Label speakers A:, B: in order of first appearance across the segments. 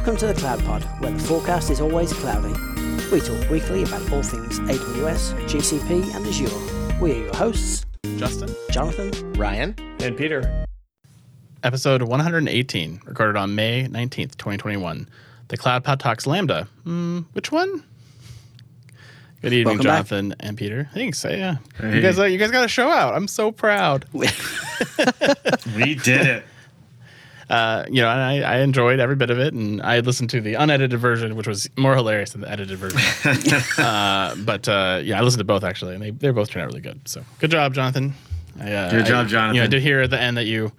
A: Welcome to the Cloud Pod, where the forecast is always cloudy. We talk weekly about all things AWS, GCP, and Azure. We are your hosts,
B: Justin,
A: Jonathan,
C: Ryan,
D: and Peter.
B: Episode 118, recorded on May 19th, 2021. The Cloud Pod Talks LaMDA. Mm, which one? Good evening,
A: Welcome
B: Jonathan and Peter. Thanks. Yeah, you guys, uh, you guys got a show out. I'm so proud.
D: We did it.
B: Uh, you know, and I, I enjoyed every bit of it, and I listened to the unedited version, which was more hilarious than the edited version. uh, but uh, yeah, I listened to both actually, and they they both turned out really good. So good job, Jonathan. I, uh,
D: Good job,
B: I,
D: Jonathan.
B: You know, I did hear at the end that you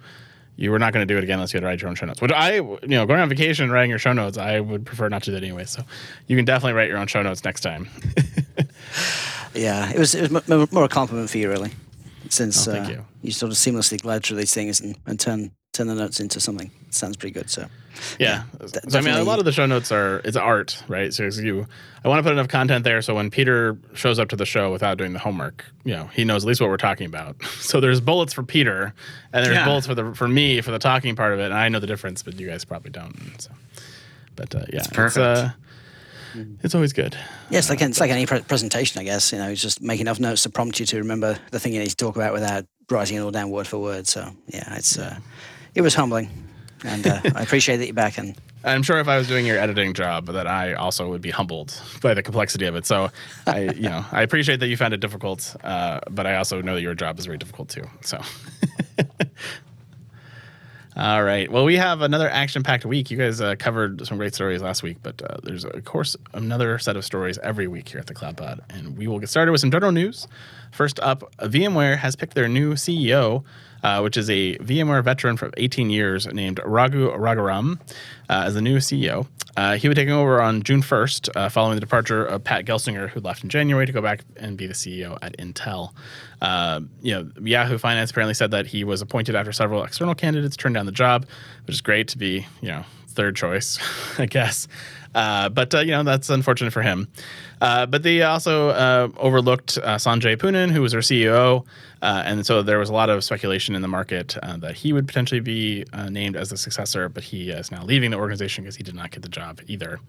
B: you were not going to do it again unless you had to write your own show notes. Which I, you know, going on vacation and writing your show notes, I would prefer not to do that anyway. So you can definitely write your own show notes next time.
A: Yeah, it was, it was m- m- more a compliment for you, really, since
B: Oh,
A: uh,
B: you.
A: you sort of seamlessly glide through these things and, and turn turn the notes into something. Sounds pretty good. So
B: Yeah.
A: de-
B: so I mean, a lot of the show notes are it's art, right? So you, I want to put enough content there so when Peter shows up to the show without doing the homework, you know, he knows at least what we're talking about. So there's bullets for Peter, and there's
D: Yeah.
B: bullets for the for me for the talking part of it, and I know the difference, but you guys probably don't. So, but uh, yeah, it's,
D: perfect.
B: uh, it's always good.
A: yeah, it's like it's like any pre- presentation, I guess. You know, just make enough notes to prompt you to remember the thing you need to talk about without writing it all down word for word. So yeah, it's uh, it was humbling, and uh, I appreciate that you're back. And
B: I'm sure if I was doing your editing job, that I also would be humbled by the complexity of it. So, I, you know, I appreciate that you found it difficult, uh, but I also know that your job is very difficult too. So, all right. Well, we have another action-packed week. You guys uh, covered some great stories last week, but uh, there's of course another set of stories every week here at the Cloud Pod, and we will get started with some general news. First up, VMware has picked their new CEO uh, which is a VMware veteran for 18 years named Raghu Raghuram, uh, as the new CEO. Uh, he would take over on June 1st, uh, following the departure of Pat Gelsinger, who left in January to go back and be the CEO at Intel. Uh, you know, Yahoo Finance apparently said that he was appointed after several external candidates turned down the job, which is great to be, you know, third choice, I guess. Uh, but uh, you know that's unfortunate for him. Uh, but they also uh, overlooked Sanjay Poonen, who was their CEO, uh, and so there was a lot of speculation in the market uh, that he would potentially be uh, named as the successor. But he is now leaving the organization because he did not get the job either.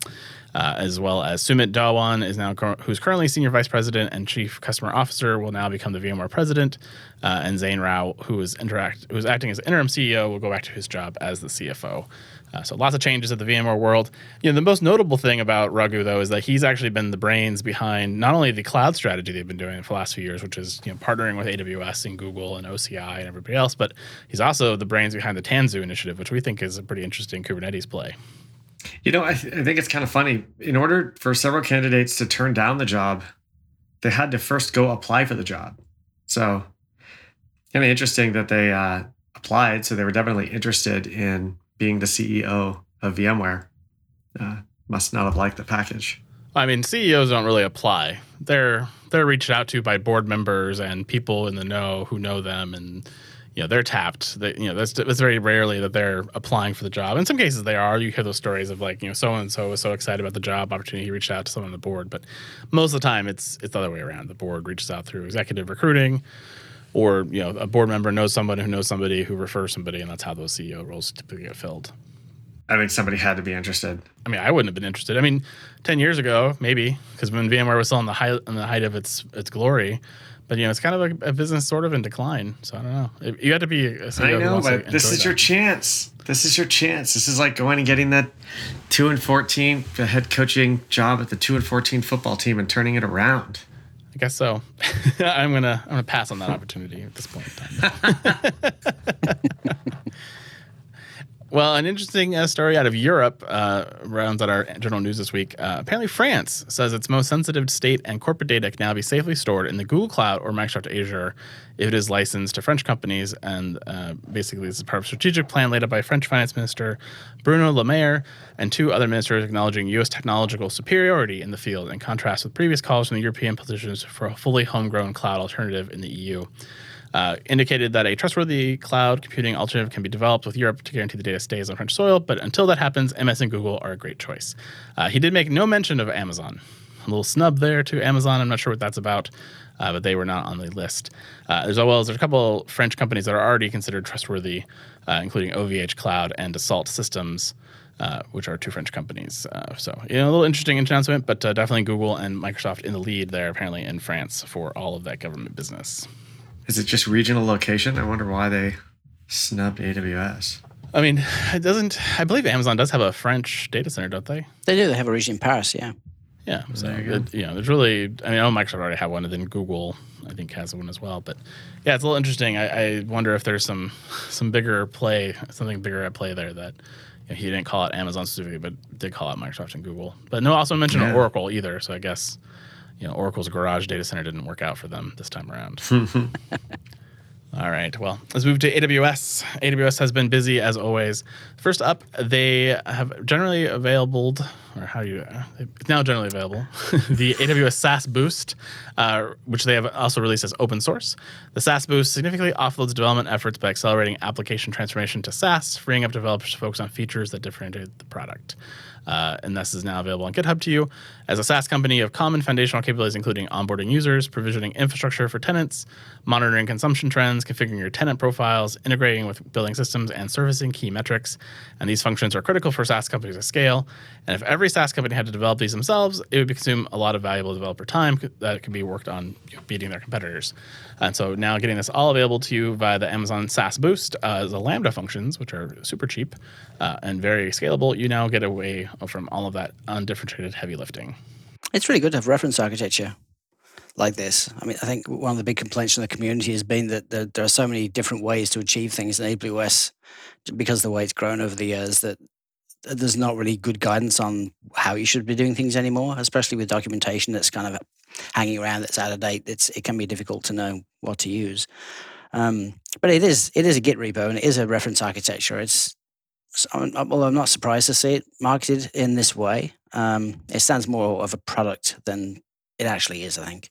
B: Uh, as well as Sumit Dhawan is now who's currently senior vice president and chief customer officer will now become the VMware president, uh, and Zane Rowe, who is interact who is acting as interim CEO, will go back to his job as the CFO. Uh, so lots of changes at the VMware world. You know, the most notable thing about Raghu though is that he's actually been the brains behind not only the cloud strategy they've been doing for the last few years, which is you know partnering with AWS and Google and OCI and everybody else, but he's also the brains behind the Tanzu initiative, which we think is a pretty interesting Kubernetes play.
D: You know, I, th- I think it's kind of funny. In order for several candidates to turn down the job, they had to first go apply for the job. So, kind of interesting that they uh, applied. So they were definitely interested in being the CEO of VMware. Uh, must not have liked the package.
B: I mean, CEOs don't really apply. They're they're reached out to by board members and people in the know who know them, and you know they're tapped. They, you know, that's that's very rarely that they're applying for the job. In some cases, they are. You hear those stories of like you know so and so was so excited about the job opportunity, he reached out to someone on the board. But most of the time, it's it's the other way around. The board reaches out through executive recruiting, or you know a board member knows someone who knows somebody who refers somebody, and that's how those CEO roles typically get filled.
D: I think somebody had to be interested.
B: I mean, I wouldn't have been interested. I mean, ten years ago, maybe, because when VMware was still in the height in the height of its its glory. But you know, it's kind of a, a business sort of in decline. So I don't know. You have to be. A CEO
D: I know, but this is your chance. This is your chance. This is like going and getting that two and fourteen the head coaching job at the two and fourteen football team and turning it around.
B: I guess so. I'm gonna I'm gonna pass on that opportunity at this point in time. well, an interesting uh, story out of Europe uh, rounds out our general news this week. Uh, apparently, France says its most sensitive state and corporate data can now be safely stored in the Google Cloud or Microsoft Azure if it is licensed to French companies. And uh, basically, this is part of a strategic plan laid out by French Finance Minister Bruno Le Maire and two other ministers acknowledging U.S. technological superiority in the field, in contrast with previous calls from the European politicians for a fully homegrown cloud alternative in the EU. Uh, indicated that a trustworthy cloud computing alternative can be developed with Europe to guarantee the data stays on French soil, but until that happens, MS and Google are a great choice. Uh, he did make no mention of Amazon. A little snub there to Amazon. I'm not sure what that's about, uh, but they were not on the list. Uh, as well as there's a couple French companies that are already considered trustworthy, uh, including OVH Cloud and Dassault Systems. uh, which are two French companies. Uh, so, you know, a little interesting announcement, but uh, definitely Google and Microsoft in the lead there, apparently in France for all of that government business.
D: Is it just regional location? I wonder why they snubbed AWS.
B: I mean, it doesn't. I believe Amazon does have a French data center, don't they?
A: They do. They have a region in Paris. Yeah.
B: Yeah. So
D: There you
B: it- you know, there's really. I mean, I know Microsoft already have one, and then Google, I think, has one as well. But yeah, it's a little interesting. I, I wonder if there's some some bigger play, something bigger at play there that. You know, he didn't call it Amazon specifically, but did call out Microsoft and Google. But no, also mentioned
D: Yeah.
B: Oracle either. So I guess you know Oracle's garage data center didn't work out for them this time around. All right. Well, let's move to AWS. AWS has been busy as always. First up, they have generally available, or how do you? It's now generally available. the AWS SaaS Boost, uh, which they have also released as open source. The SaaS Boost significantly offloads development efforts by accelerating application transformation to SaaS, freeing up developers to focus on features that differentiate the product. Uh, and this is now available on GitHub to you. As a SaaS company, you have common foundational capabilities, including onboarding users, provisioning infrastructure for tenants, monitoring consumption trends, configuring your tenant profiles, integrating with billing systems, and servicing key metrics. And these functions are critical for SaaS companies to scale. And if every SaaS company had to develop these themselves, it would consume a lot of valuable developer time that could be worked on beating their competitors. And so now getting this all available to you via the Amazon SaaS Boost, uh, the Lambda functions, which are super cheap uh, and very scalable, you now get away from all of that undifferentiated heavy lifting.
A: It's really good to have reference architecture like this. I mean, I think one of the big complaints from the community has been that there, there are so many different ways to achieve things in AWS because the way it's grown over the years that there's not really good guidance on how you should be doing things anymore, especially with documentation that's kind of hanging around that's out of date. It's it can be difficult to know what to use. Um, but it is it is a Git repo and it is a reference architecture. It's so well, I'm not surprised to see it marketed in this way. Um, it stands more of a product than it actually is. I think.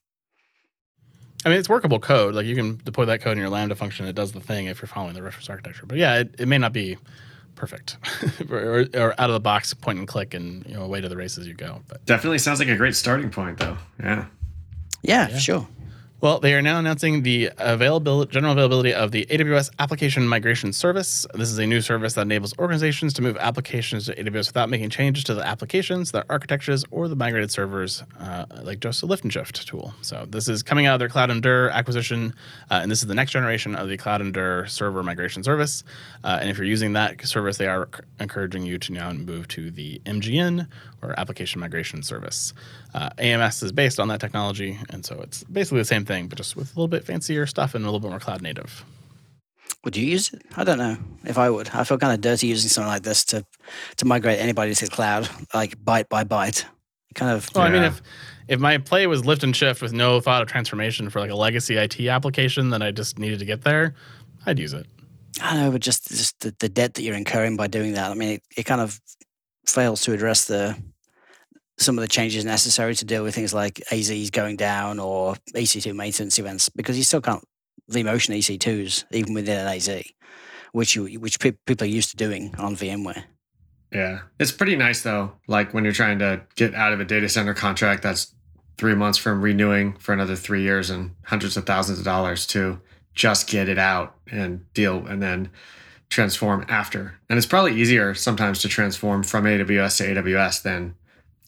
B: I mean, it's workable code. Like you can deploy that code in your Lambda function. It does the thing if you're following the reference architecture. But yeah, it, it may not be perfect or, or out of the box, point and click, and you know away to the races you go. But
D: Definitely sounds like a great starting point, though. Yeah.
A: Yeah,
B: Yeah.
A: sure.
B: Well, they are now announcing the availability, general availability of the AWS Application Migration Service. This is a new service that enables organizations to move applications to AWS without making changes to the applications, their architectures, or the migrated servers, uh, like just a lift and shift tool. So this is coming out of their CloudEndure acquisition, uh, and this is the next generation of the CloudEndure server migration service. Uh, and if you're using that service, they are encouraging you to now move to the MGN or Application Migration Service. Uh, AMS is based on that technology, and so it's basically the same thing, but just with a little bit fancier stuff and a little bit more cloud native.
A: Would you use it? I don't know if I would. I feel kind of dirty using something like this to to migrate anybody to the cloud, like byte by byte. Kind of.
B: Well, I mean, if if my play was lift and shift with no thought of transformation for like a legacy IT application that I just needed to get there, I'd use it.
A: I know, but just just the, the debt that you're incurring by doing that. I mean, it, it kind of fails to address the some of the changes necessary to deal with things like AZs going down or EC2 maintenance events because you still can't vMotion EC2s even within an AZ, which you which pe- people are used to doing on VMware.
D: Yeah. It's pretty nice, though. Like when you're trying to get out of a data center contract that's three months from renewing for another three years and hundreds of thousands of dollars to just get it out and deal and then transform after. And it's probably easier sometimes to transform from AWS to AWS than,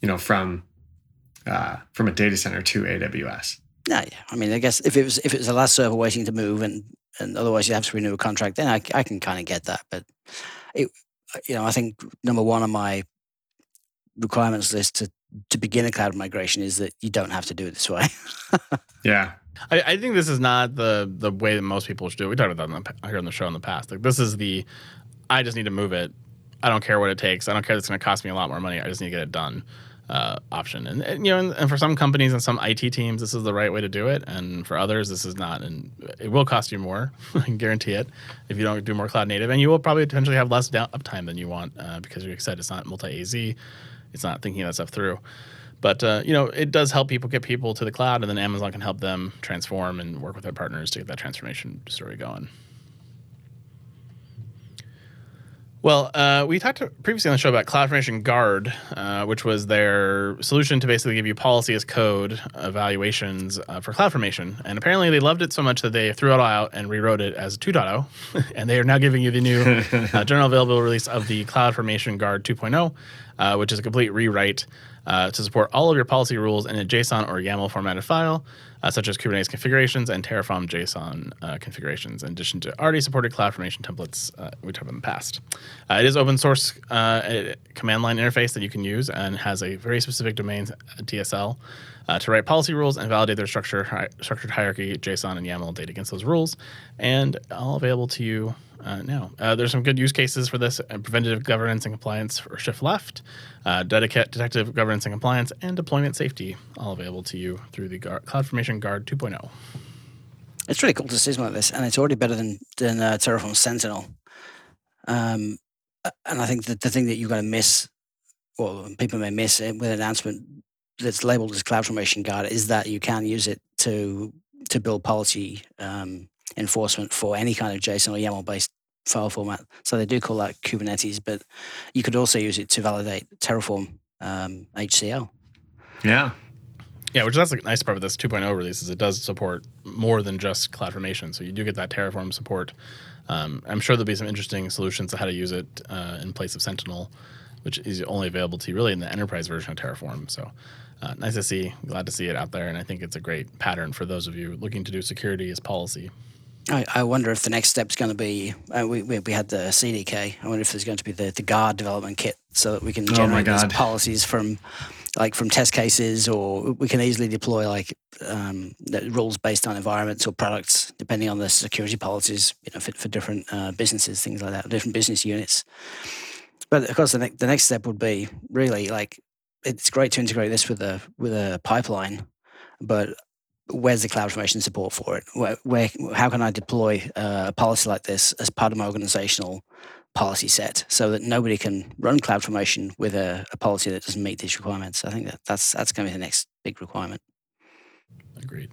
D: you know, from uh, from a data center to AWS.
A: No, yeah. I mean, I guess if it was if it was the last server waiting to move and and otherwise you have to renew a contract, then I, I can kind of get that. But it, you know, I think number one on my requirements list to to begin a cloud migration is that you don't have to do it this way.
D: Yeah.
B: I, I think this is not the the way that most people should do it. We talked about that on the, here on the show in the past. Like this is the, I just need to move it. I don't care what it takes. I don't care. It's going to cost me a lot more money. I just need to get it done. Uh, option and, and, you know, and, and for some companies and some IT teams, this is the right way to do it, and for others, this is not. And it will cost you more. I guarantee it if you don't do more cloud native, and you will probably potentially have less down, uptime than you want uh, because, like I said, it's not multi AZ. It's not thinking that stuff through. But uh, you know, it does help people get people to the cloud, and then Amazon can help them transform and work with their partners to get that transformation story going. Well, uh, we talked previously on the show about CloudFormation Guard, uh, which was their solution to basically give you policy as code evaluations uh, for CloudFormation. And apparently they loved it so much that they threw it all out and rewrote it as 2.0. and they are now giving you the new uh, general available release of the CloudFormation Guard 2.0, uh, which is a complete rewrite uh, to support all of your policy rules in a JSON or YAML formatted file, uh, such as Kubernetes configurations and Terraform JSON uh, configurations, in addition to already supported CloudFormation templates uh, we talked about in the past. Uh, it is open source uh, command line interface that you can use and has a very specific domain DSL. To write policy rules and validate their structure, hi- structured hierarchy, JSON, and YAML data against those rules, and all available to you uh, now. Uh, there's some good use cases for this: uh, preventative governance and compliance for shift left, uh, dedicated detective governance and compliance, and deployment safety, all available to you through the Guard, CloudFormation Guard 2.0.
A: It's really cool to see something like this, and it's already better than than uh, Terraform Sentinel. Um, and I think that the thing that you're going to miss, well, people may miss it with an announcement that's labeled as CloudFormation Guard, is that you can use it to to build policy um, enforcement for any kind of JSON or YAML based file format. So they do call that Kubernetes, but you could also use it to validate Terraform um, HCL.
D: Yeah.
B: Yeah, which that's a nice part of this 2.0 release is it does support more than just CloudFormation. So you do get that Terraform support. Um, I'm sure there'll be some interesting solutions to how to use it uh, in place of Sentinel, which is only available to you really in the enterprise version of Terraform. So uh, nice to see, glad to see it out there, and I think it's a great pattern for those of you looking to do security as policy.
A: I, I wonder if the next step is going to be uh, we, we, we had the CDK. I wonder if there's going to be the, the guard development kit so that we can
D: Oh
A: generate
D: my
A: these policies from like from test cases, or we can easily deploy like um, the rules based on environments or products, depending on the security policies, you know, for, for different uh, businesses, things like that, different business units. But of course, the, ne- the next step would be really like it's great to integrate this with a with a pipeline, but where's the cloud formation support for it? Where, where how can I deploy a policy like this as part of my organizational policy set so that nobody can run cloud formation with a, a policy that doesn't meet these requirements? I think that that's that's going to be the next big requirement.
B: Agreed.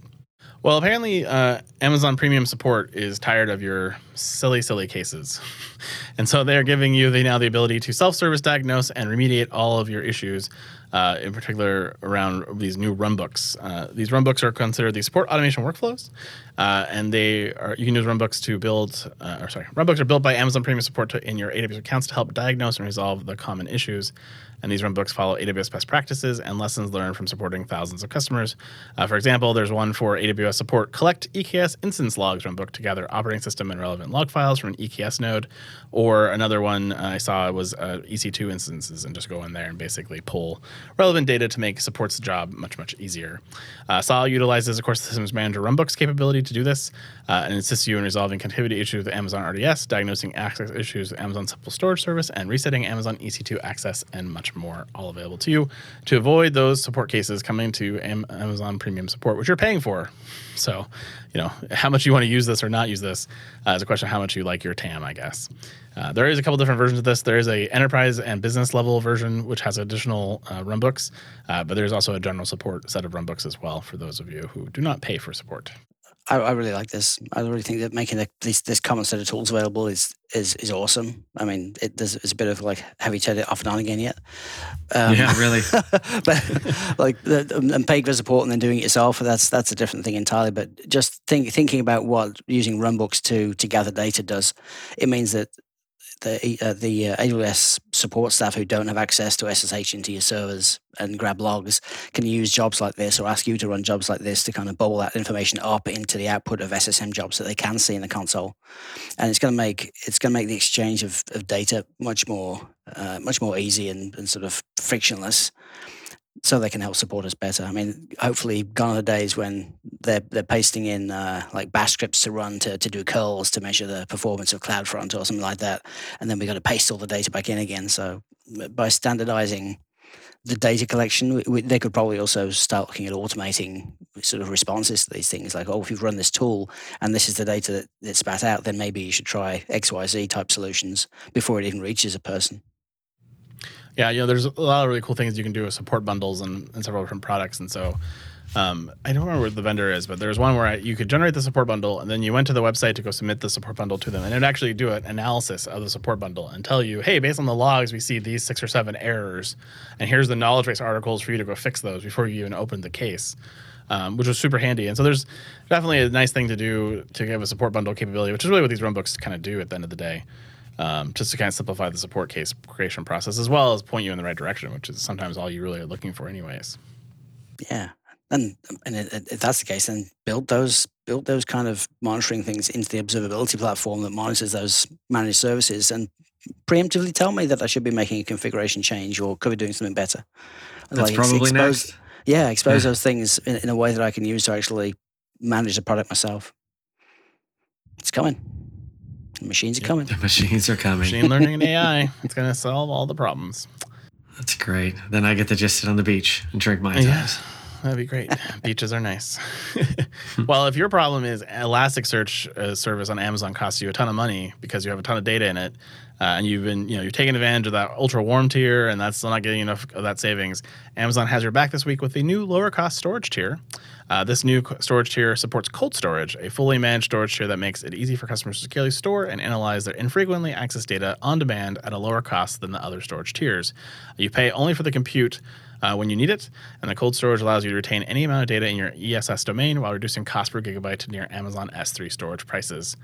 B: Well, apparently, uh, Amazon Premium Support is tired of your silly, silly cases, and so they're giving you the, now the ability to self-service diagnose and remediate all of your issues. Uh, in particular, around these new runbooks. Uh, these runbooks are considered the support automation workflows, uh, and they are you can use runbooks to build. Uh, or sorry, runbooks are built by Amazon Premium Support to, in your AWS accounts to help diagnose and resolve the common issues. And these runbooks follow AWS best practices and lessons learned from supporting thousands of customers. Uh, for example, there's one for AWS support collect EKS instance logs runbook to gather operating system and relevant log files from an EKS node, or another one I saw was uh, EC2 instances and just go in there and basically pull relevant data to make support's job much much easier. Uh, SAW utilizes, of course, the Systems Manager runbooks capability to do this uh, and assists you in resolving connectivity issues with Amazon RDS, diagnosing access issues with Amazon Simple Storage Service, and resetting Amazon EC2 access and much more, all available to you to avoid those support cases coming to Amazon Premium Support, which you're paying for. So, you know, how much you want to use this or not use this uh, is a question of how much you like your TAM, I guess. Uh, there is a couple different versions of this. There is a enterprise and business level version, which has additional uh, runbooks, uh, but there's also a general support set of runbooks as well for those of you who do not pay for support.
A: I, I really like this. I really think that making the, this this common set of tools available is is is awesome. I mean, it, there's, there's a bit of like have you turned it off and on again yet? Um,
D: yeah, really.
A: but like the, and paying for support and then doing it yourself that's that's a different thing entirely but just think, thinking about what using runbooks to to gather data does it means that the uh, the uh, AWS support staff who don't have access to SSH into your servers and grab logs can use jobs like this or ask you to run jobs like this to kind of bubble that information up into the output of SSM jobs that they can see in the console, and it's going to make it's going to make the exchange of, of data much more uh, much more easy and, and sort of frictionless so they can help support us better. I mean, hopefully, gone are the days when they're they're pasting in uh, like Bash scripts to run to, to do curls to measure the performance of CloudFront or something like that, and then we got to paste all the data back in again. So by standardizing the data collection, we, we, they could probably also start looking at automating sort of responses to these things. Like, oh, if you've run this tool and this is the data that it spat out, then maybe you should try X, Y, Z type solutions before it even reaches a person.
B: Yeah, you know, there's a lot of really cool things you can do with support bundles and, and several different products. And so Um, I don't remember what the vendor is, but there's one where I, you could generate the support bundle, and then you went to the website to go submit the support bundle to them, and it'd actually do an analysis of the support bundle and tell you, hey, based on the logs, we see these six or seven errors, and here's the knowledge base articles for you to go fix those before you even open the case. Um, which was super handy, and so there's definitely a nice thing to do to give a support bundle capability, which is really what these runbooks kind of do at the end of the day um, just to kind of simplify the support case creation process as well as point you in the right direction, which is sometimes all you really are looking for, anyways.
A: Yeah, and and if that's the case, then build those build those kind of monitoring things into the observability platform that monitors those managed services and preemptively tell me that I should be making a configuration change or could be doing something better.
D: That's like probably expose, next.
A: Yeah, expose yeah. those things in, in a way that I can use to actually manage the product myself. It's coming. The machines are coming.
D: The machines are coming.
B: Machine learning and AI. It's going to solve all the problems.
D: That's great. Then I get to just sit on the beach and drink my
B: yeah, that'd be great. Beaches are nice. well, if your problem is Elasticsearch uh, service on Amazon costs you a ton of money because you have a ton of data in it, uh, and you've been, you know, you're taking advantage of that ultra warm tier, and that's still not getting enough of that savings. Amazon has your back this week with the new lower cost storage tier. Uh, this new storage tier supports cold storage, a fully managed storage tier that makes it easy for customers to securely store and analyze their infrequently accessed data on demand at a lower cost than the other storage tiers. You pay only for the compute uh, when you need it, and the cold storage allows you to retain any amount of data in your ESS domain while reducing cost per gigabyte to near Amazon S3 storage prices.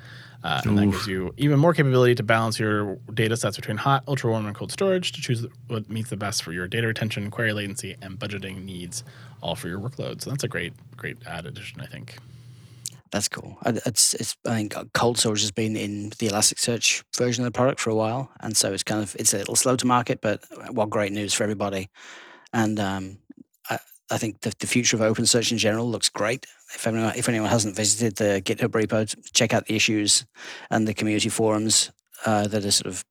B: Uh, and that gives you even more capability to balance your data sets between hot, ultra warm, and cold storage to choose what meets the best for your data retention, query latency, and budgeting needs, all for your workload. So that's a great, great add addition, I think.
A: That's cool. It's, it's, I think cold storage has been in the Elasticsearch version of the product for a while, and so it's kind of it's a little slow to market, but well, great news for everybody. And um, I, I think the, the future of OpenSearch in general looks great. If anyone, if anyone hasn't visited the GitHub repo, check out the issues and the community forums uh, that are sort of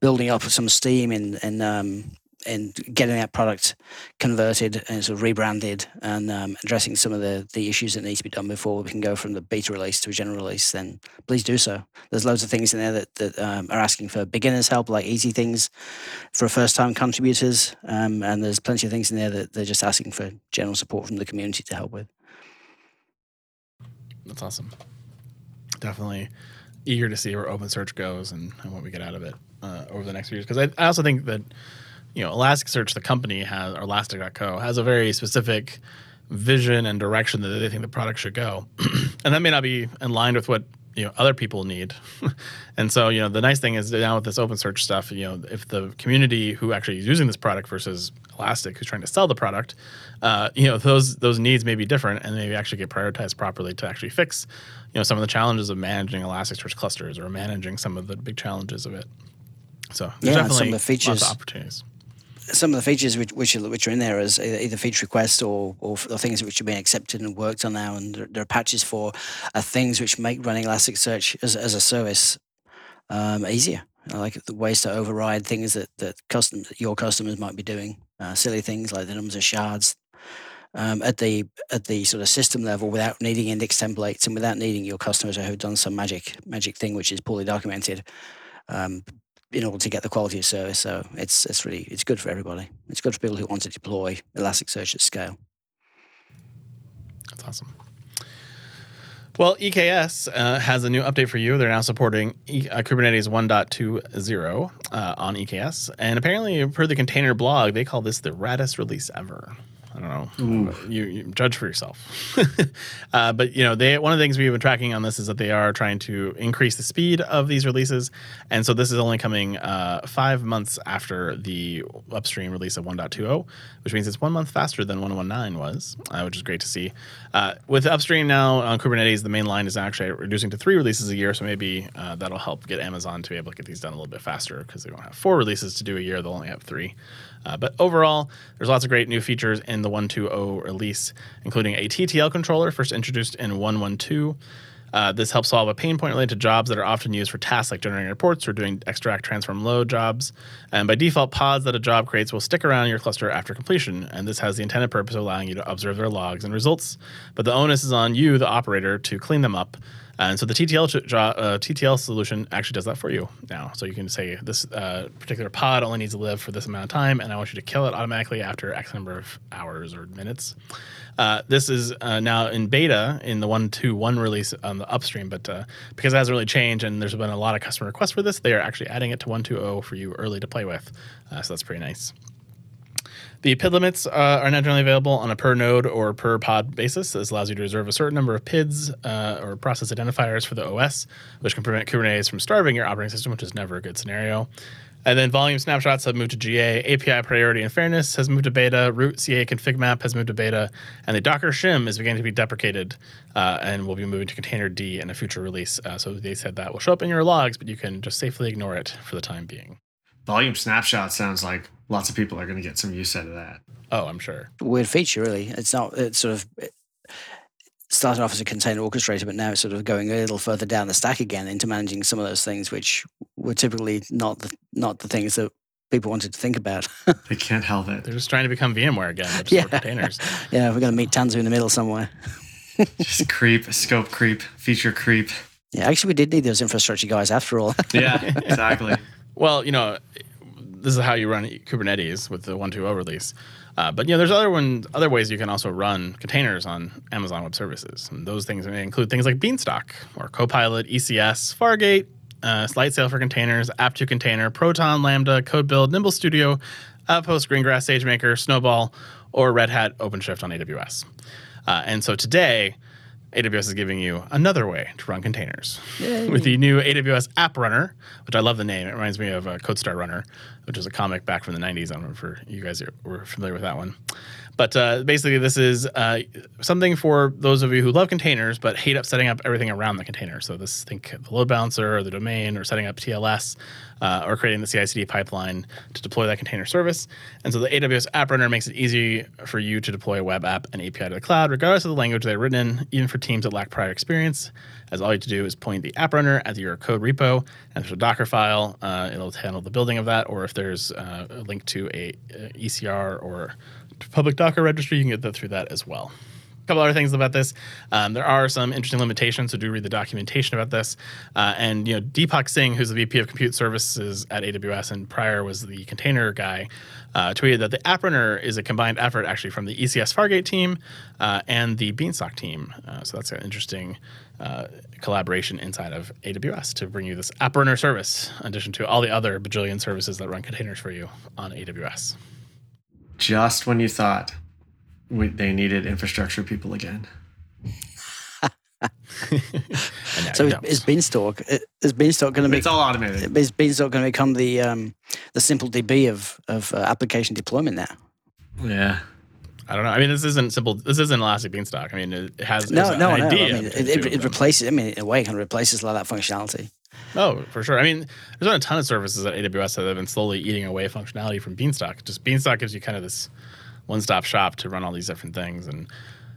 A: building up some steam in in um, in getting that product converted and sort of rebranded and um, addressing some of the, the issues that need to be done before we can go from the beta release to a general release, then please do so. There's loads of things in there that, that um, are asking for beginners help, like easy things for first time contributors. Um, and there's plenty of things in there that they're just asking for general support from the community to help with.
B: That's awesome. Definitely eager to see where OpenSearch goes and, and what we get out of it uh, over the next few years. Because I, I also think that you know, Elasticsearch, the company has, or Elastic.co, has a very specific vision and direction that they think the product should go. and that may not be in line with what you know other people need. And so you know the nice thing is now with this OpenSearch stuff you know if the community who actually is using this product versus elastic who's trying to sell the product uh, you know those those needs may be different and maybe actually get prioritized properly to actually fix you know some of the challenges of managing elasticsearch clusters or managing some of the big challenges of it. So
A: yeah, definitely some of the features opportunities some of the features which which are, which are in there as either feature requests or, or, or things which are being accepted and worked on now, and there, there are patches for uh, things which make running Elasticsearch as, as a service um, easier. like the ways to override things that that custom your customers might be doing, uh, silly things like the numbers of shards. Um, at the at the sort of system level, without needing index templates and without needing your customers who have done some magic magic thing which is poorly documented, um, in order to get the quality of service. So it's it's really it's good for everybody. It's good for people who want to deploy Elasticsearch at scale.
B: That's awesome. Well, EKS uh, has a new update for you. They're now supporting e- uh, Kubernetes 1.20 uh, on EKS. And apparently, per the container blog, they call this the raddest release ever. I don't know. You, you, judge for yourself. uh, but you know, they one of the things we've been tracking on this is that they are trying to increase the speed of these releases, and so this is only coming uh, five months after the upstream release of 1.20, which means it's one month faster than 1.19 was, uh, which is great to see. Uh, with upstream now on Kubernetes, the main line is actually reducing to three releases a year, so maybe uh, that'll help get Amazon to be able to get these done a little bit faster because they won't have four releases to do a year; they'll only have three. Uh, but overall, there's lots of great new features in the 1.2.0 release, including a TTL controller, first introduced in 1.1.2. Uh, this helps solve a pain point related to jobs that are often used for tasks like generating reports or doing extract, transform, load jobs. And by default, pods that a job creates will stick around your cluster after completion. And this has the intended purpose of allowing you to observe their logs and results. But the onus is on you, the operator, to clean them up And so the TTL uh, TTL solution actually does that for you now. So you can say this uh, particular pod only needs to live for this amount of time, and I want you to kill it automatically after X number of hours or minutes. Uh, this is uh, now in beta in the 1.2.1 release on the upstream, but uh, because it hasn't really changed and there's been a lot of customer requests for this, they are actually adding it to 1.2.0 for you early to play with. Uh, so that's pretty nice. The PID limits uh, are now generally available on a per node or per pod basis. This allows you to reserve a certain number of PIDs uh, or process identifiers for the OS, which can prevent Kubernetes from starving your operating system, which is never a good scenario. And then volume snapshots have moved to GA. API priority and fairness has moved to beta. Root CA config map has moved to beta. And the Docker shim is beginning to be deprecated uh, and will be moving to containerd in a future release. Uh, so they said that will show up in your logs, but you can just safely ignore it for the time being.
D: Volume snapshot sounds like lots of people are going to get some use out of that.
B: Oh, I'm sure.
A: Weird feature, really. It's not. It's sort of. It started off as a container orchestrator, but now it's sort of going a little further down the stack again into managing some of those things, which were typically not the not the things that people wanted to think about.
D: they can't help it.
B: They're just trying to become VMware again, just yeah. containers.
A: yeah, we're going to meet Tanzu in the middle somewhere.
D: just creep, scope creep, feature creep.
A: Yeah, actually, we did need those infrastructure guys after all.
D: yeah, exactly.
B: Well, you know, this is how you run Kubernetes with the 1.2.0 release. Uh, but you know, there's other ones, other ways you can also run containers on Amazon Web Services, and those things may include things like Beanstalk or Copilot, ECS, Fargate, uh, Lightsail for containers, App2 Container, Proton, Lambda, Code Build, Nimble Studio, Outpost, Greengrass, SageMaker, Snowball, or Red Hat OpenShift on AWS. Uh, and so today, AWS is giving you another way to run containers Yay. with the new AWS App Runner, which I love the name. It reminds me of uh, CodeStar Runner, which is a comic back from the 90s. I don't know if you guys are, were familiar with that one. But uh, basically, this is uh, something for those of you who love containers but hate up setting up everything around the container. So this think the load balancer or the domain or setting up TLS uh, or creating the CI/CD pipeline to deploy that container service. And so the AWS App Runner makes it easy for you to deploy a web app and API to the cloud, regardless of the language they're written in, even for teams that lack prior experience. As all you have to do is point the App Runner at your code repo, and there's a Docker file. Uh, it'll handle the building of that, or if there's uh, a link to a, a ECR or public Docker registry, you can get that through that as well. A couple other things about this. Um, there are some interesting limitations, so do read the documentation about this. Uh, and you know, Deepak Singh, who's the VP of Compute Services at AWS, and prior was the container guy, uh, tweeted that the App Runner is a combined effort actually from the ECS Fargate team uh, and the Beanstalk team. Uh, so that's an interesting uh, collaboration inside of AWS to bring you this App Runner service, in addition to all the other bajillion services that run containers for you on AWS
D: just when you thought we, they needed infrastructure people again.
A: so is, is, Beanstalk is Beanstalk going to be?
D: It's all automated.
A: Is Beanstalk going to become the um, the simple DB of of uh, application deployment now?
D: Yeah.
B: I don't know. I mean, this isn't simple. This isn't Elastic Beanstalk. I mean, it has
A: no, no, no. I
B: mean,
A: it, it, it replaces. I mean, in a way, it kind of replaces a lot of that functionality.
B: Oh, for sure. I mean, there's been a ton of services at AWS that have been slowly eating away functionality from Beanstalk. Just Beanstalk gives you kind of this one-stop shop to run all these different things, and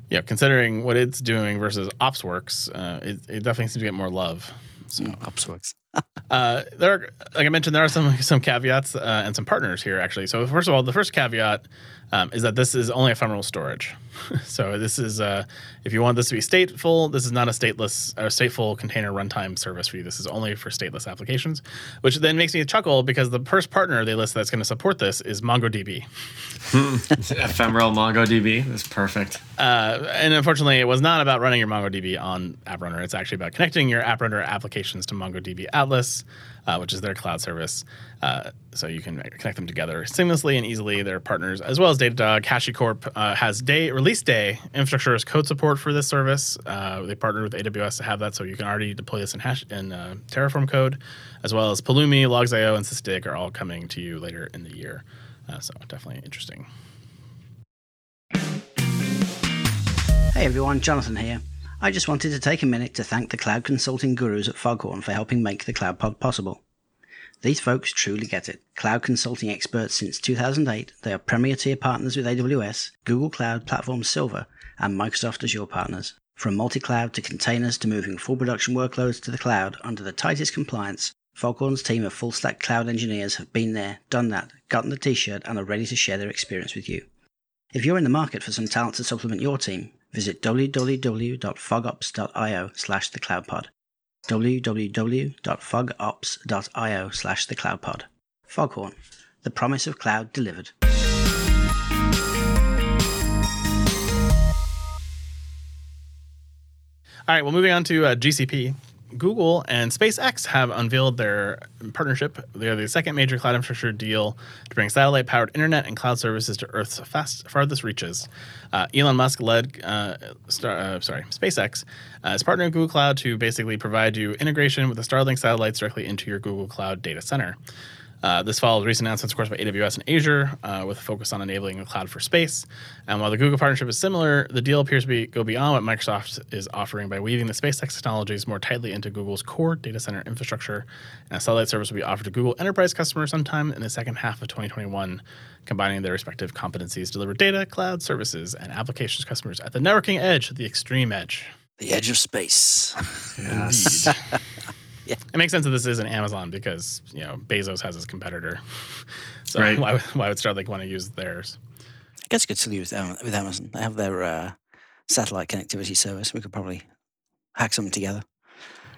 B: yeah, considering what it's doing versus OpsWorks, uh, it, it, definitely seems to get more love.
A: So, mm, OpsWorks.
B: uh, there, are, like I mentioned, there are some some caveats uh, and some partners here actually. So first of all, the first caveat um, is that this is only ephemeral storage. so this is uh, if you want this to be stateful, this is not a stateless or stateful container runtime service for you. This is only for stateless applications, which then makes me chuckle because the first partner they list that's going to support this is MongoDB.
D: ephemeral MongoDB. That's perfect.
B: Uh, and unfortunately, it was not about running your MongoDB on AppRunner. It's actually about connecting your AppRunner applications to MongoDB Atlas uh, which is their cloud service. Uh, so you can connect them together seamlessly and easily. They're partners as well as Datadog. HashiCorp uh, has day release day infrastructure as code support for this service. Uh, they partnered with AWS to have that, so you can already deploy this in Hash in uh, Terraform code, as well as Pulumi, Logz.io, and Sysdig are all coming to you later in the year. Uh, so definitely interesting.
A: Hey everyone, Jonathan here. I just wanted to take a minute to thank the cloud consulting gurus at Foghorn for helping make the Cloud Pod possible. These folks truly get it. Cloud consulting experts since 2008, they are premier tier partners with AWS, Google Cloud Platform Silver, and Microsoft Azure partners. From multi-cloud to containers to moving full production workloads to the cloud under the tightest compliance, Foghorn's team of full stack cloud engineers have been there, done that, gotten the t-shirt, and are ready to share their experience with you. If you're in the market for some talent to supplement your team, visit www.fogops.io slash thecloudpod. www.fogops.io slash thecloudpod. Foghorn, the promise of cloud delivered.
B: All right, well, moving on to uh, GCP. Google and SpaceX have unveiled their partnership. They are the second major cloud infrastructure deal to bring satellite powered internet and cloud services to Earth's fast, farthest reaches. Uh, Elon Musk led, uh, star, uh, sorry, SpaceX uh, is partnering Google Cloud to basically provide you integration with the Starlink satellites directly into your Google Cloud data center. Uh, this follows recent announcements, of course, by AWS and Azure, uh, with a focus on enabling the cloud for space. And while the Google partnership is similar, the deal appears to be, go beyond what Microsoft is offering by weaving the SpaceX technologies more tightly into Google's core data center infrastructure. And a satellite service will be offered to Google enterprise customers sometime in the second half of 2021, combining their respective competencies to deliver data, cloud services, and applications to customers at the networking edge, the extreme edge.
A: The edge of space.
D: Yes.
B: Indeed. It makes sense that this isn't Amazon because you know Bezos has his competitor. So
D: Right.
B: why, why would Starlink want to use theirs?
A: I guess it could still use Am- with Amazon. They have their uh, satellite connectivity service. We could probably hack something together.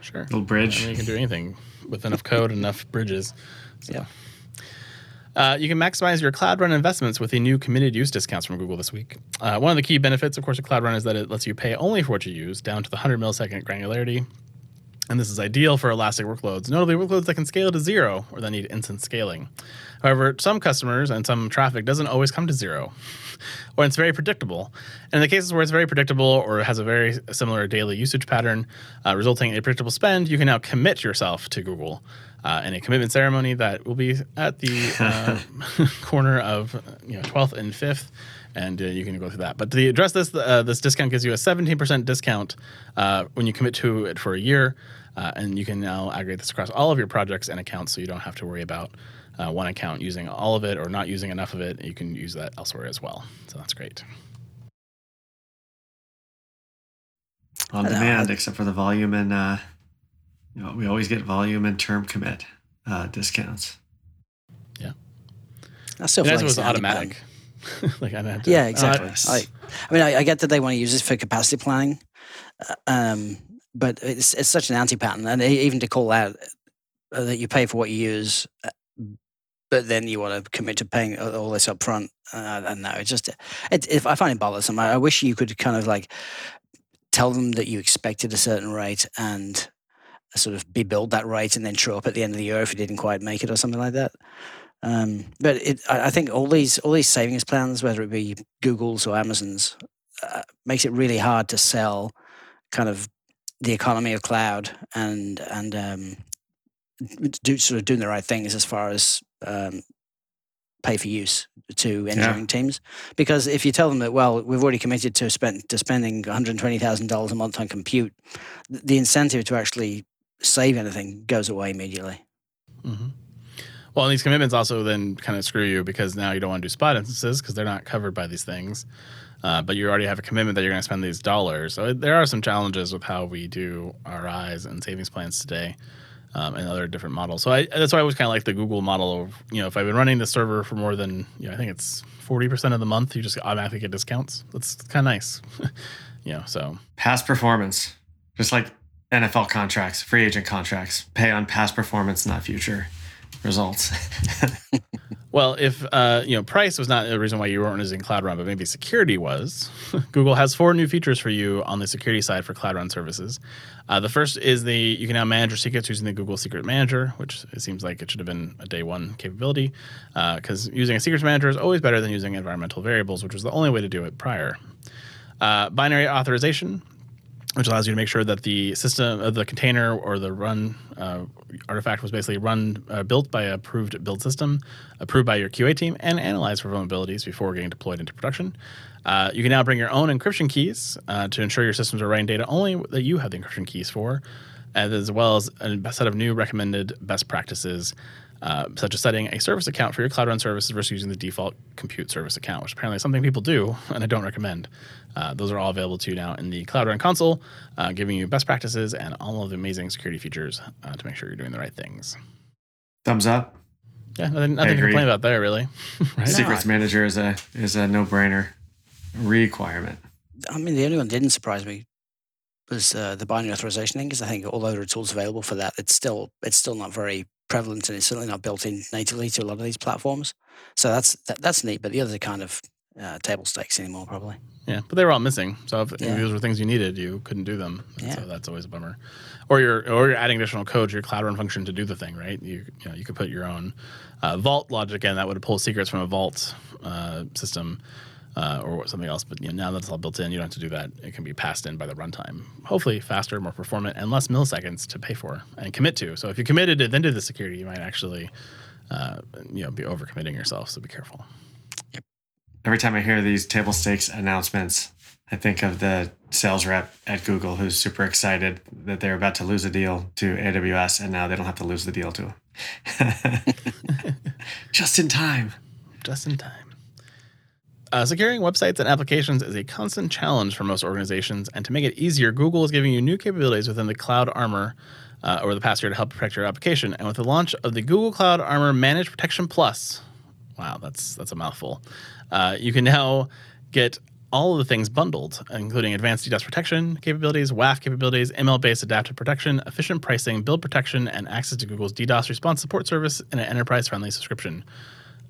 B: Sure.
D: Little
B: I
D: bridge.
B: mean, you can do anything with enough code, and enough bridges. So.
A: Yeah.
B: Uh, you can maximize your Cloud Run investments with the new committed use discounts from Google this week. Uh, one of the key benefits, of course, of Cloud Run is that it lets you pay only for what you use, down to the 100 millisecond granularity. And this is ideal for elastic workloads, notably workloads that can scale to zero or that need instant scaling. However, some customers and some traffic doesn't always come to zero, or it's very predictable. And in the cases where it's very predictable or has a very similar daily usage pattern, uh, resulting in a predictable spend, you can now commit yourself to Google uh, in a commitment ceremony that will be at the uh, corner of you know 12th and 5th and uh, you can go through that. But to address this, uh, this discount gives you a 17% discount uh, when you commit to it for a year, uh, and you can now aggregate this across all of your projects and accounts, so you don't have to worry about uh, one account using all of it or not using enough of it. You can use that elsewhere as well. So that's great.
D: On demand, except for the volume and uh, you know, we always get volume and term commit uh, discounts.
A: I still
B: And
A: feel like
B: it was
A: an anti-pattern.
B: Automatic. like I had to,
A: Yeah,
B: uh,
A: exactly.
B: it's-
A: I, I mean, I, I get that they want to use this for capacity planning, uh, um, but it's it's such an anti-pattern, and even to call out uh, that you pay for what you use, uh, but then you want to commit to paying all all this up front. Uh, I don't know. It's just it, if I find it bothersome. I, I wish you could kind of like tell them that you expected a certain rate and sort of be billed that rate, and then show up at the end of the year if you didn't quite make it or something like that. Um, but it, I, think all these all these savings plans, whether it be Google's or Amazon's, uh, makes it really hard to sell kind of the economy of cloud and and um, do sort of doing the right things as far as um, pay for use to engineering teams. Because if you tell them that, well, we've already committed to spend to spending one hundred twenty thousand dollars a month on compute, the incentive to actually save anything goes away immediately.
B: Mhm. Well, and these commitments also then kind of screw you because now you don't want to do spot instances because they're not covered by these things. Uh, but you already have a commitment that you're going to spend these dollars. So there are some challenges with how we do RIs and savings plans today. Um, and other different models. So I, that's why I always kind of like the Google model of, you know, if I've been running the server for more than, you know, I think it's 40% of the month, you just automatically get discounts. That's kind of nice. you know, so
D: Past performance, just like NFL contracts, free agent contracts, pay on past performance, not future results.
B: Well, if uh, you know price was not the reason why you weren't using Cloud Run, but maybe security was. Google has four new features for you on the security side for Cloud Run services. Uh, the first is the you can now manage your secrets using the Google Secret Manager, which it seems like it should have been a day one capability, because using a secrets manager is always better than using environmental variables, which was the only way to do it prior. Uh, binary authorization, which allows you to make sure that the system, uh, the container, or the run uh, artifact was basically run uh, built by approved build system, approved by your QA team, and analyzed for vulnerabilities before getting deployed into production. Uh, you can now bring your own encryption keys uh, to ensure your systems are writing data only that you have the encryption keys for, as well as a set of new recommended best practices. Uh, such as setting a service account for your Cloud Run services versus using the default compute service account, which apparently is something people do, and I don't recommend. Uh, those are all available to you now in the Cloud Run console, uh, giving you best practices and all of the amazing security features uh, to make sure you're doing the right things.
D: Thumbs up.
B: Yeah, nothing, nothing to complain about there, really. right?
D: Secrets manager is a is a no brainer requirement.
A: I mean, the only one that didn't surprise me was uh, the binary authorization thing, because I think although there are tools available for that, it's still it's still not very prevalent, and it's certainly not built in natively to a lot of these platforms. So that's that, that's neat. But the others are kind of uh, table stakes anymore, probably.
B: Yeah, but they were all missing. So if, if those were things you needed, you couldn't do them.
A: Yeah.
B: So that's always a bummer. Or you're or you're adding additional code to your cloud run function to do the thing, right? You you know you could put your own uh, vault logic in that would pull secrets from a vault uh, system. Uh, or something else, but you know, now that's all built in, you don't have to do that. It can be passed in by the runtime. Hopefully, faster, more performant, and less milliseconds to pay for and commit to. So if you committed it then to the security, you might actually, uh, you know, be overcommitting yourself. So be careful.
D: Every time I hear these table stakes announcements, I think of the sales rep at Google who's super excited that they're about to lose a deal to AWS and now they don't have to lose the deal to them. Just in time.
B: just in time. Uh, securing websites and applications is a constant challenge for most organizations, and to make it easier, Google is giving you new capabilities within the Cloud Armor uh, over the past year to help protect your application. And with the launch of the Google Cloud Armor Managed Protection Plus, wow, that's that's a mouthful. Uh, you can now get all of the things bundled, including advanced DDoS protection capabilities, WAF capabilities, ML-based adaptive protection, efficient pricing, build protection, and access to Google's DDoS response support service in an enterprise-friendly subscription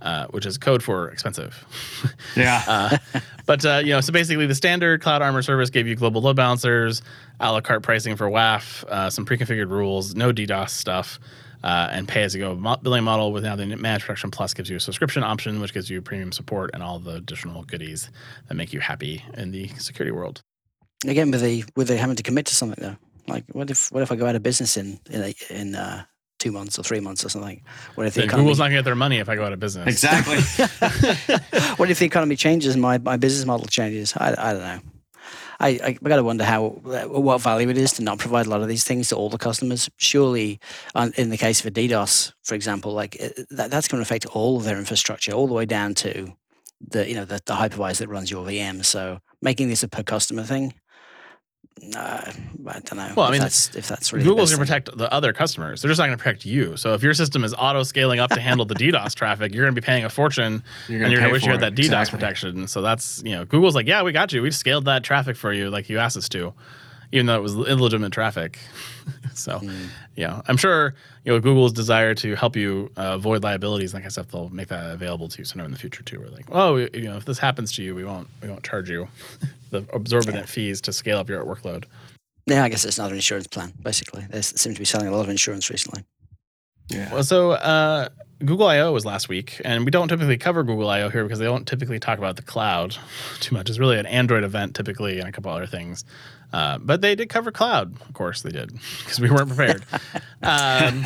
B: uh, which is code for expensive.
D: Yeah.
B: uh, but uh, you know, so basically, the standard Cloud Armor service gave you global load balancers, a la carte pricing for WAF, uh, some pre-configured rules, no DDoS stuff, uh, and pay-as-you-go mo- billing model. With now the Managed Protection Plus gives you a subscription option, which gives you premium support and all the additional goodies that make you happy in the security world.
A: Again, with the with the having to commit to something though. Like, what if what if I go out of business in in a, in uh, two months or three months or something? What if the
B: Then
A: economy,
B: Google's not going to get their money if I go out of business.
D: exactly.
A: what if the economy changes and my, my business model changes? I, I don't know. I, I got to wonder how uh, what value it is to not provide a lot of these things to all the customers. Surely, in the case of a DDoS, for example, like uh, that, that's going to affect all of their infrastructure, all the way down to the you know the, the hypervisor that runs your VM. So making this a per customer thing, uh, I don't know.
B: Well, I
A: if
B: mean,
A: that's if that's really
B: Google's going to protect the other customers. They're just not going to protect you. So if your system is auto scaling up to handle the DDoS traffic, you're going to be paying a fortune,
D: You're
B: and you're going to wish you had that. DDoS
D: Exactly.
B: protection. So that's you know, Google's like, yeah, we got you. We scaled that traffic for you, like you asked us to, even though it was illegitimate traffic. so,
A: Mm.
B: yeah, I'm sure you know Google's desire to help you uh, avoid liabilities, like I said, they'll make that available to you sometime in the future too. We're like, oh, you know, if this happens to you, we won't we won't charge you the absorbent fees to scale up your workload.
A: Yeah, I guess it's another insurance plan. Basically, they s- seem to be selling a lot of insurance recently.
D: Yeah.
B: Well, so uh, Google I/O was last week, and we don't typically cover Google I/O here because they don't typically talk about the cloud too much. It's really an Android event typically, and a couple other things. Uh, but they did cover cloud, of course they did, because we weren't prepared. um,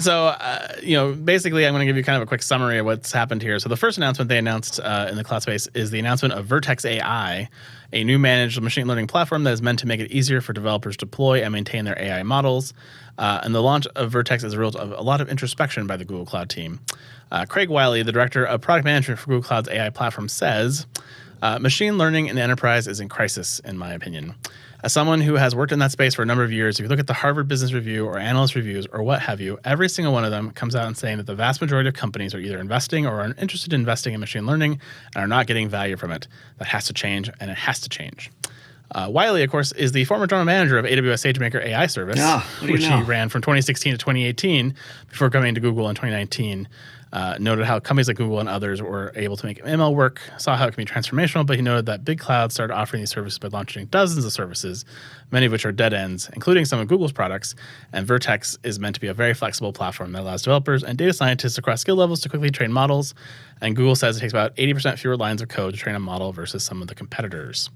B: so, uh, you know, basically, I'm going to give you kind of a quick summary of what's happened here. So, the first announcement they announced uh, in the cloud space is the announcement of Vertex AI, a new managed machine learning platform that is meant to make it easier for developers to deploy and maintain their AI models. Uh, and the launch of Vertex is a result of a lot of introspection by the Google Cloud team. Uh, Craig Wiley, the director of product management for Google Cloud's AI platform, says uh, machine learning in the enterprise is in crisis, in my opinion. As someone who has worked in that space for a number of years, if you look at the Harvard Business Review or analyst reviews or what have you, every single one of them comes out and saying that the vast majority of companies are either investing or are interested in investing in machine learning and are not getting value from it. That has to change, and it has to change. Uh, Wiley, of course, is the former general manager of AWS SageMaker AI service,
D: you
B: which
D: know?
B: he ran from 2016 to 2018 before coming to Google in 2019. Uh, noted how companies like Google and others were able to make ML work, saw how it can be transformational, but he noted that big clouds started offering these services by launching dozens of services, many of which are dead ends, including some of Google's products. And Vertex is meant to be a very flexible platform that allows developers and data scientists across skill levels to quickly train models. And Google says it takes about 80% fewer lines of code to train a model versus some of the competitors.